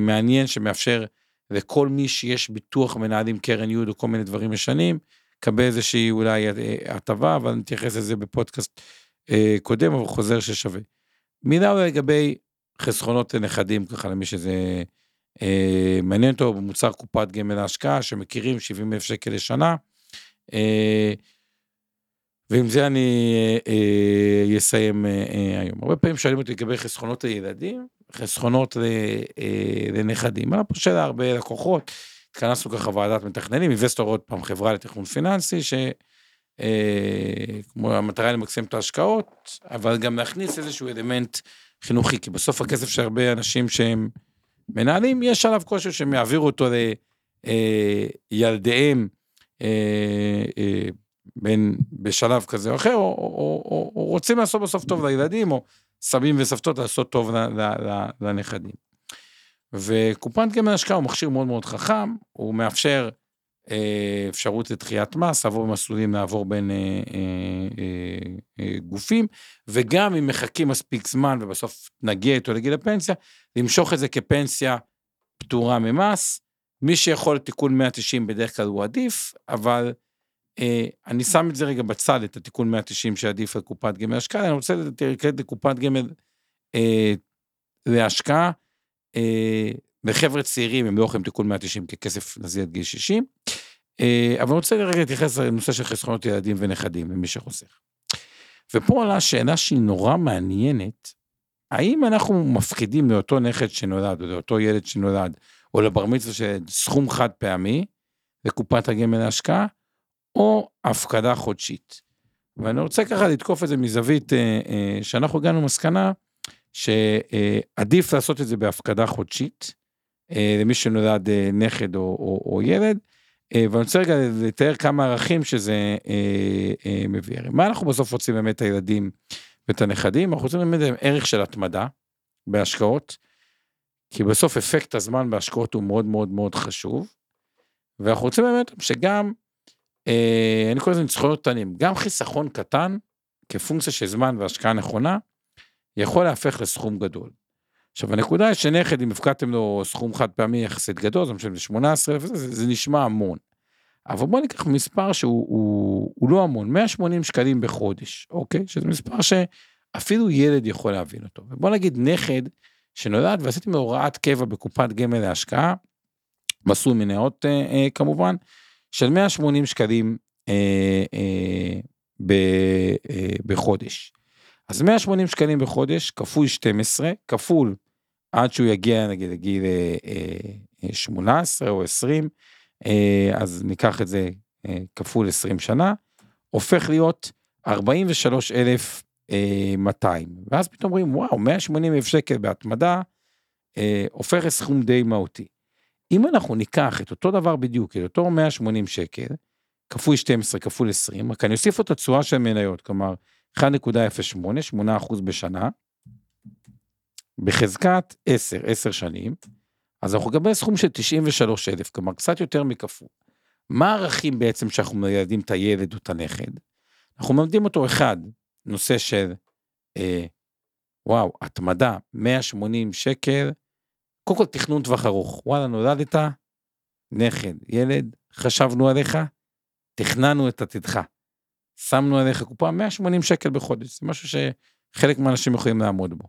[SPEAKER 4] מעניין, שמאפשר לכל מי שיש ביטוח מנהלים קרן יוד או כל מיני דברים ישנים, לקבל איזושהי אולי הטבה, אבל נתייחס לזה בפודקאסט קודם, אבל חוזר ששווה. מילה לגבי חסכונות לנכדים, ככה למי שזה אה, מעניין אותו, במוצר קופת גמל להשקעה, שמכירים 70 אלף שקל לשנה. אה, ועם זה אני אה, אסיים אה, אה, היום. הרבה פעמים שואלים אותי לגבי חסכונות לילדים, חסכונות ל, אה, לנכדים. היה פה שאלה הרבה לקוחות, התכנסנו ככה ועדת מתכננים, אינבסטור עוד פעם חברה לתכנון פיננסי, ש... אה, כמו המטרה למקסם את ההשקעות, אבל גם להכניס איזשהו אלמנט חינוכי, כי בסוף הכסף של הרבה אנשים שהם מנהלים, יש עליו כושר שהם יעבירו אותו לילדיהם, אה, אה, בין בשלב כזה או אחר, או, או, או, או רוצים לעשות בסוף טוב לילדים, או סבים וסבתות לעשות טוב ל, ל, ל, לנכדים. וקופת גמל השקעה הוא מכשיר מאוד מאוד חכם, הוא מאפשר אפשרות לדחיית מס, לעבור במסלולים, לעבור בין אה, אה, אה, אה, גופים, וגם אם מחכים מספיק זמן ובסוף נגיע איתו לגיל הפנסיה, למשוך את זה כפנסיה פטורה ממס. מי שיכול תיקון 190 בדרך כלל הוא עדיף, אבל אה, אני שם את זה רגע בצד, את התיקון 190 שעדיף על קופת גמל השקעה, אני רוצה לתת לקופת גמל אה, להשקעה. אה, לחבר'ה צעירים הם לא יכולים תיקון 190 ככסף נזיל גיל 60. אה, אבל אני רוצה רגע להתייחס לנושא של חסכונות ילדים ונכדים למי שחוסך. ופה עולה שאלה שהיא נורא מעניינת, האם אנחנו מפחידים לאותו נכד שנולד, או לאותו ילד שנולד, או לבר מצווה של סכום חד פעמי, לקופת הגמל להשקעה, או הפקדה חודשית. ואני רוצה ככה לתקוף את זה מזווית אה, אה, שאנחנו הגענו למסקנה שעדיף לעשות את זה בהפקדה חודשית, למי שנולד נכד או, או, או ילד, ואני רוצה רגע לתאר כמה ערכים שזה אה, אה, מביא. מה אנחנו בסוף רוצים באמת את הילדים ואת הנכדים? אנחנו רוצים באמת ערך של התמדה בהשקעות, כי בסוף אפקט הזמן בהשקעות הוא מאוד מאוד מאוד חשוב, ואנחנו רוצים באמת שגם, אה, אני קורא לזה ניצחונות קטנים, גם חיסכון קטן, כפונקציה של זמן והשקעה נכונה, יכול להפך לסכום גדול. עכשיו הנקודה היא שנכד, אם הפקדתם לו סכום חד פעמי יחסית גדול, זה משנה 18 אלף, זה, זה נשמע המון. אבל בוא ניקח מספר שהוא הוא, הוא לא המון, 180 שקלים בחודש, אוקיי? שזה מספר שאפילו ילד יכול להבין אותו. ובוא נגיד נכד שנולד ועשיתי מהוראת קבע בקופת גמל להשקעה, מסלול מניות אה, אה, כמובן, של 180 שקלים אה, אה, ב, אה, בחודש. אז 180 שקלים בחודש כפול 12, כפול עד שהוא יגיע נגיד לגיל אה, אה, 18 או 20, אה, אז ניקח את זה אה, כפול 20 שנה, הופך להיות 43,200. ואז פתאום אומרים, וואו, 180 אלף שקל בהתמדה, אה, הופך לסכום די מהותי. אם אנחנו ניקח את אותו דבר בדיוק, את אותו 180 שקל, כפול 12 כפול 20, רק אני אוסיף את התשואה של מניות, כלומר 1.08, 8% בשנה, בחזקת 10, 10 שנים, אז אנחנו נקבל סכום של 93,000, כלומר קצת יותר מכפול. מה הערכים בעצם שאנחנו מלמדים את הילד או את הנכד? אנחנו מלמדים אותו אחד, נושא של, אה, וואו, התמדה, 180 שקל, קודם כל תכנון טווח ארוך, וואלה, נולדת, נכד, ילד, חשבנו עליך, תכננו את עתידך. שמנו עליך קופה 180 שקל בחודש, זה משהו שחלק מהאנשים יכולים לעמוד בו.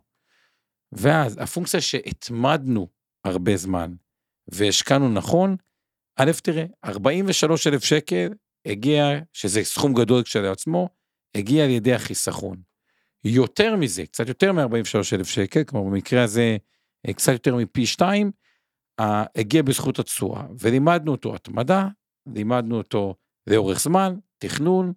[SPEAKER 4] ואז הפונקציה שהתמדנו הרבה זמן והשקענו נכון, א', תראה, 43 אלף שקל הגיע, שזה סכום גדול כשלעצמו, הגיע על ידי החיסכון. יותר מזה, קצת יותר מ-43 אלף שקל, כלומר במקרה הזה אה, קצת יותר מפי שתיים, הגיע בזכות התשואה, ולימדנו אותו התמדה, לימדנו אותו לאורך זמן, תכנון,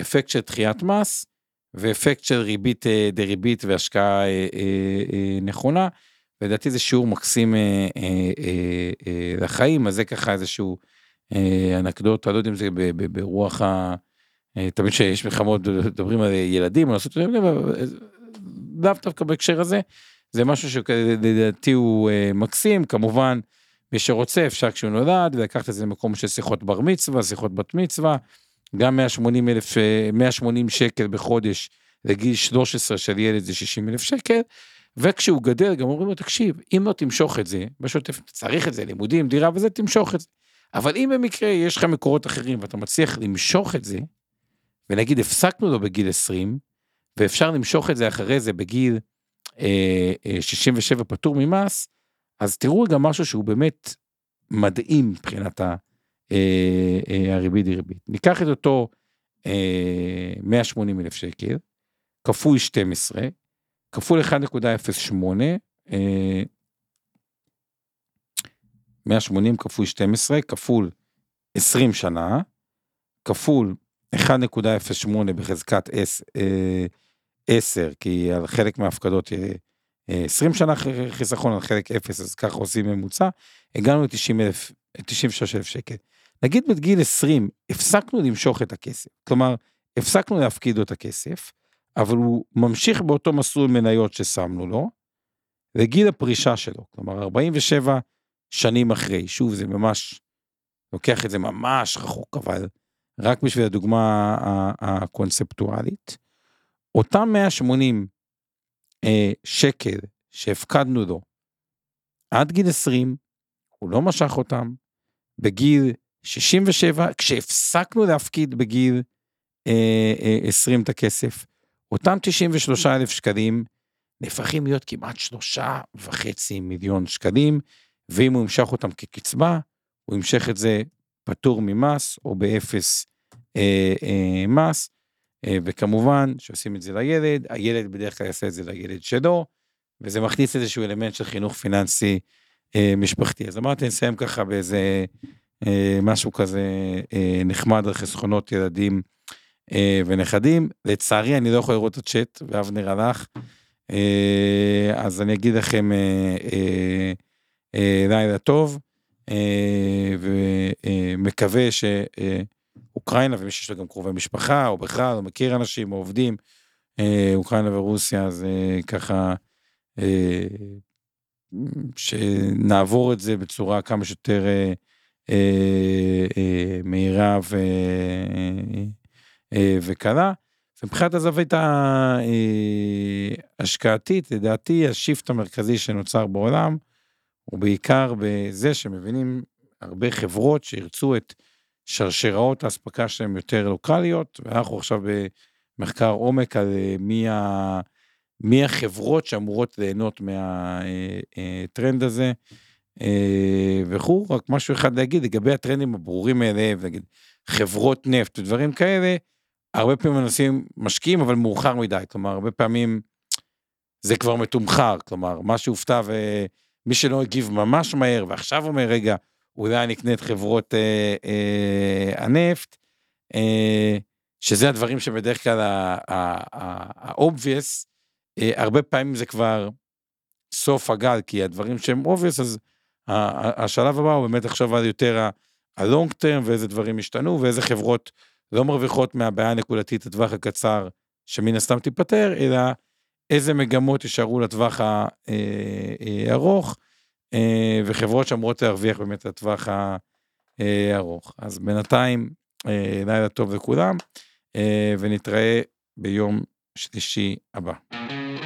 [SPEAKER 4] אפקט של דחיית מס, ואפקט של ריבית אה, דריבית והשקעה אה, אה, נכונה. לדעתי זה שיעור מקסים לחיים, אז זה ככה איזשהו אנקדוטה, לא יודע אם זה ברוח ה... תמיד שיש מלחמות, מדברים על ילדים, לעשות את זה, לאו דווקא בהקשר הזה, זה משהו שלדעתי הוא מקסים, כמובן, מי שרוצה אפשר כשהוא נולד, לקחת את זה למקום של שיחות בר מצווה, שיחות בת מצווה, גם 180 אלף, 180 שקל בחודש לגיל 13 של ילד זה 60 אלף שקל, וכשהוא גדל גם אומרים לו, תקשיב, אם לא תמשוך את זה, בשוטף צריך את זה, לימודים, דירה וזה, תמשוך את זה. אבל אם במקרה יש לך מקורות אחרים ואתה מצליח למשוך את זה, ונגיד הפסקנו לו בגיל 20, ואפשר למשוך את זה אחרי זה בגיל אה, אה, 67 פטור ממס, אז תראו גם משהו שהוא באמת מדהים מבחינת ה... הריבית היא ריבית. ניקח את אותו 180 אה, אלף שקל, כפול 12, כפול 1.08, 180 כפול 12, כפול 20 שנה, כפול 1.08 בחזקת 10, כי על חלק מההפקדות 20 שנה חיסכון, על חלק 0, אז ככה עושים ממוצע, הגענו ל-93 אלף שקל. נגיד בגיל 20 הפסקנו למשוך את הכסף, כלומר, הפסקנו להפקיד לו את הכסף, אבל הוא ממשיך באותו מסלול מניות ששמנו לו, לגיל הפרישה שלו, כלומר 47 שנים אחרי, שוב זה ממש, לוקח את זה ממש רחוק, אבל רק בשביל הדוגמה הקונספטואלית, אותם 180 אה, שקל שהפקדנו לו עד גיל 20, הוא לא משך אותם, בגיל 67, כשהפסקנו להפקיד בגיל אה, אה, 20 את הכסף, אותם 93 אלף שקלים נהפכים להיות כמעט שלושה וחצי מיליון שקלים, ואם הוא ימשך אותם כקצבה, הוא ימשך את זה פטור ממס או באפס אה, אה, מס, אה, וכמובן שעושים את זה לילד, הילד בדרך כלל יעשה את זה לילד שלו, וזה מכניס איזשהו אלמנט של חינוך פיננסי אה, משפחתי. אז אמרתי, נסיים ככה באיזה משהו כזה אה, נחמד על חסכונות ילדים אה, ונכדים. לצערי אני לא יכול לראות את הצ'אט, ואבנר הלך, אז אני אגיד לכם לילה טוב, ומקווה שאוקראינה ומי שיש לו גם קרובי משפחה, או בכלל, או מכיר אנשים, או עובדים, אוקראינה ורוסיה, אז ככה, שנעבור את זה בצורה כמה שיותר אה, אה, מהירה אה, וקלה. ומבחינת הזווית ההשקעתית, לדעתי השיפט המרכזי שנוצר בעולם, הוא בעיקר בזה שמבינים הרבה חברות שירצו את שרשראות האספקה שלהם יותר לוקאליות, ואנחנו עכשיו במחקר עומק על מי, ה, מי החברות שאמורות ליהנות מהטרנד הזה. אה, וכו', רק משהו אחד להגיד לגבי הטרנדים הברורים מאליהם, נגיד חברות נפט ודברים כאלה, הרבה פעמים אנשים משקיעים אבל מאוחר מדי, כלומר הרבה פעמים זה כבר מתומחר, כלומר, מה שהופתע ומי שלא הגיב ממש מהר ועכשיו אומר, רגע, אולי אני אקנה את חברות אה, אה, הנפט, אה, שזה הדברים שבדרך כלל ה-obvious, אה, הרבה פעמים זה כבר סוף הגל, כי הדברים שהם obvious, אז השלב הבא הוא באמת לחשוב על יותר ה-long term ואיזה דברים השתנו ואיזה חברות לא מרוויחות מהבעיה הנקודתית לטווח הקצר, שמן הסתם תיפתר, אלא איזה מגמות יישארו לטווח הארוך, אה, אה, וחברות שאמורות להרוויח באמת לטווח הארוך. אז בינתיים, אה, לילה טוב לכולם, ונתראה ביום שלישי הבא.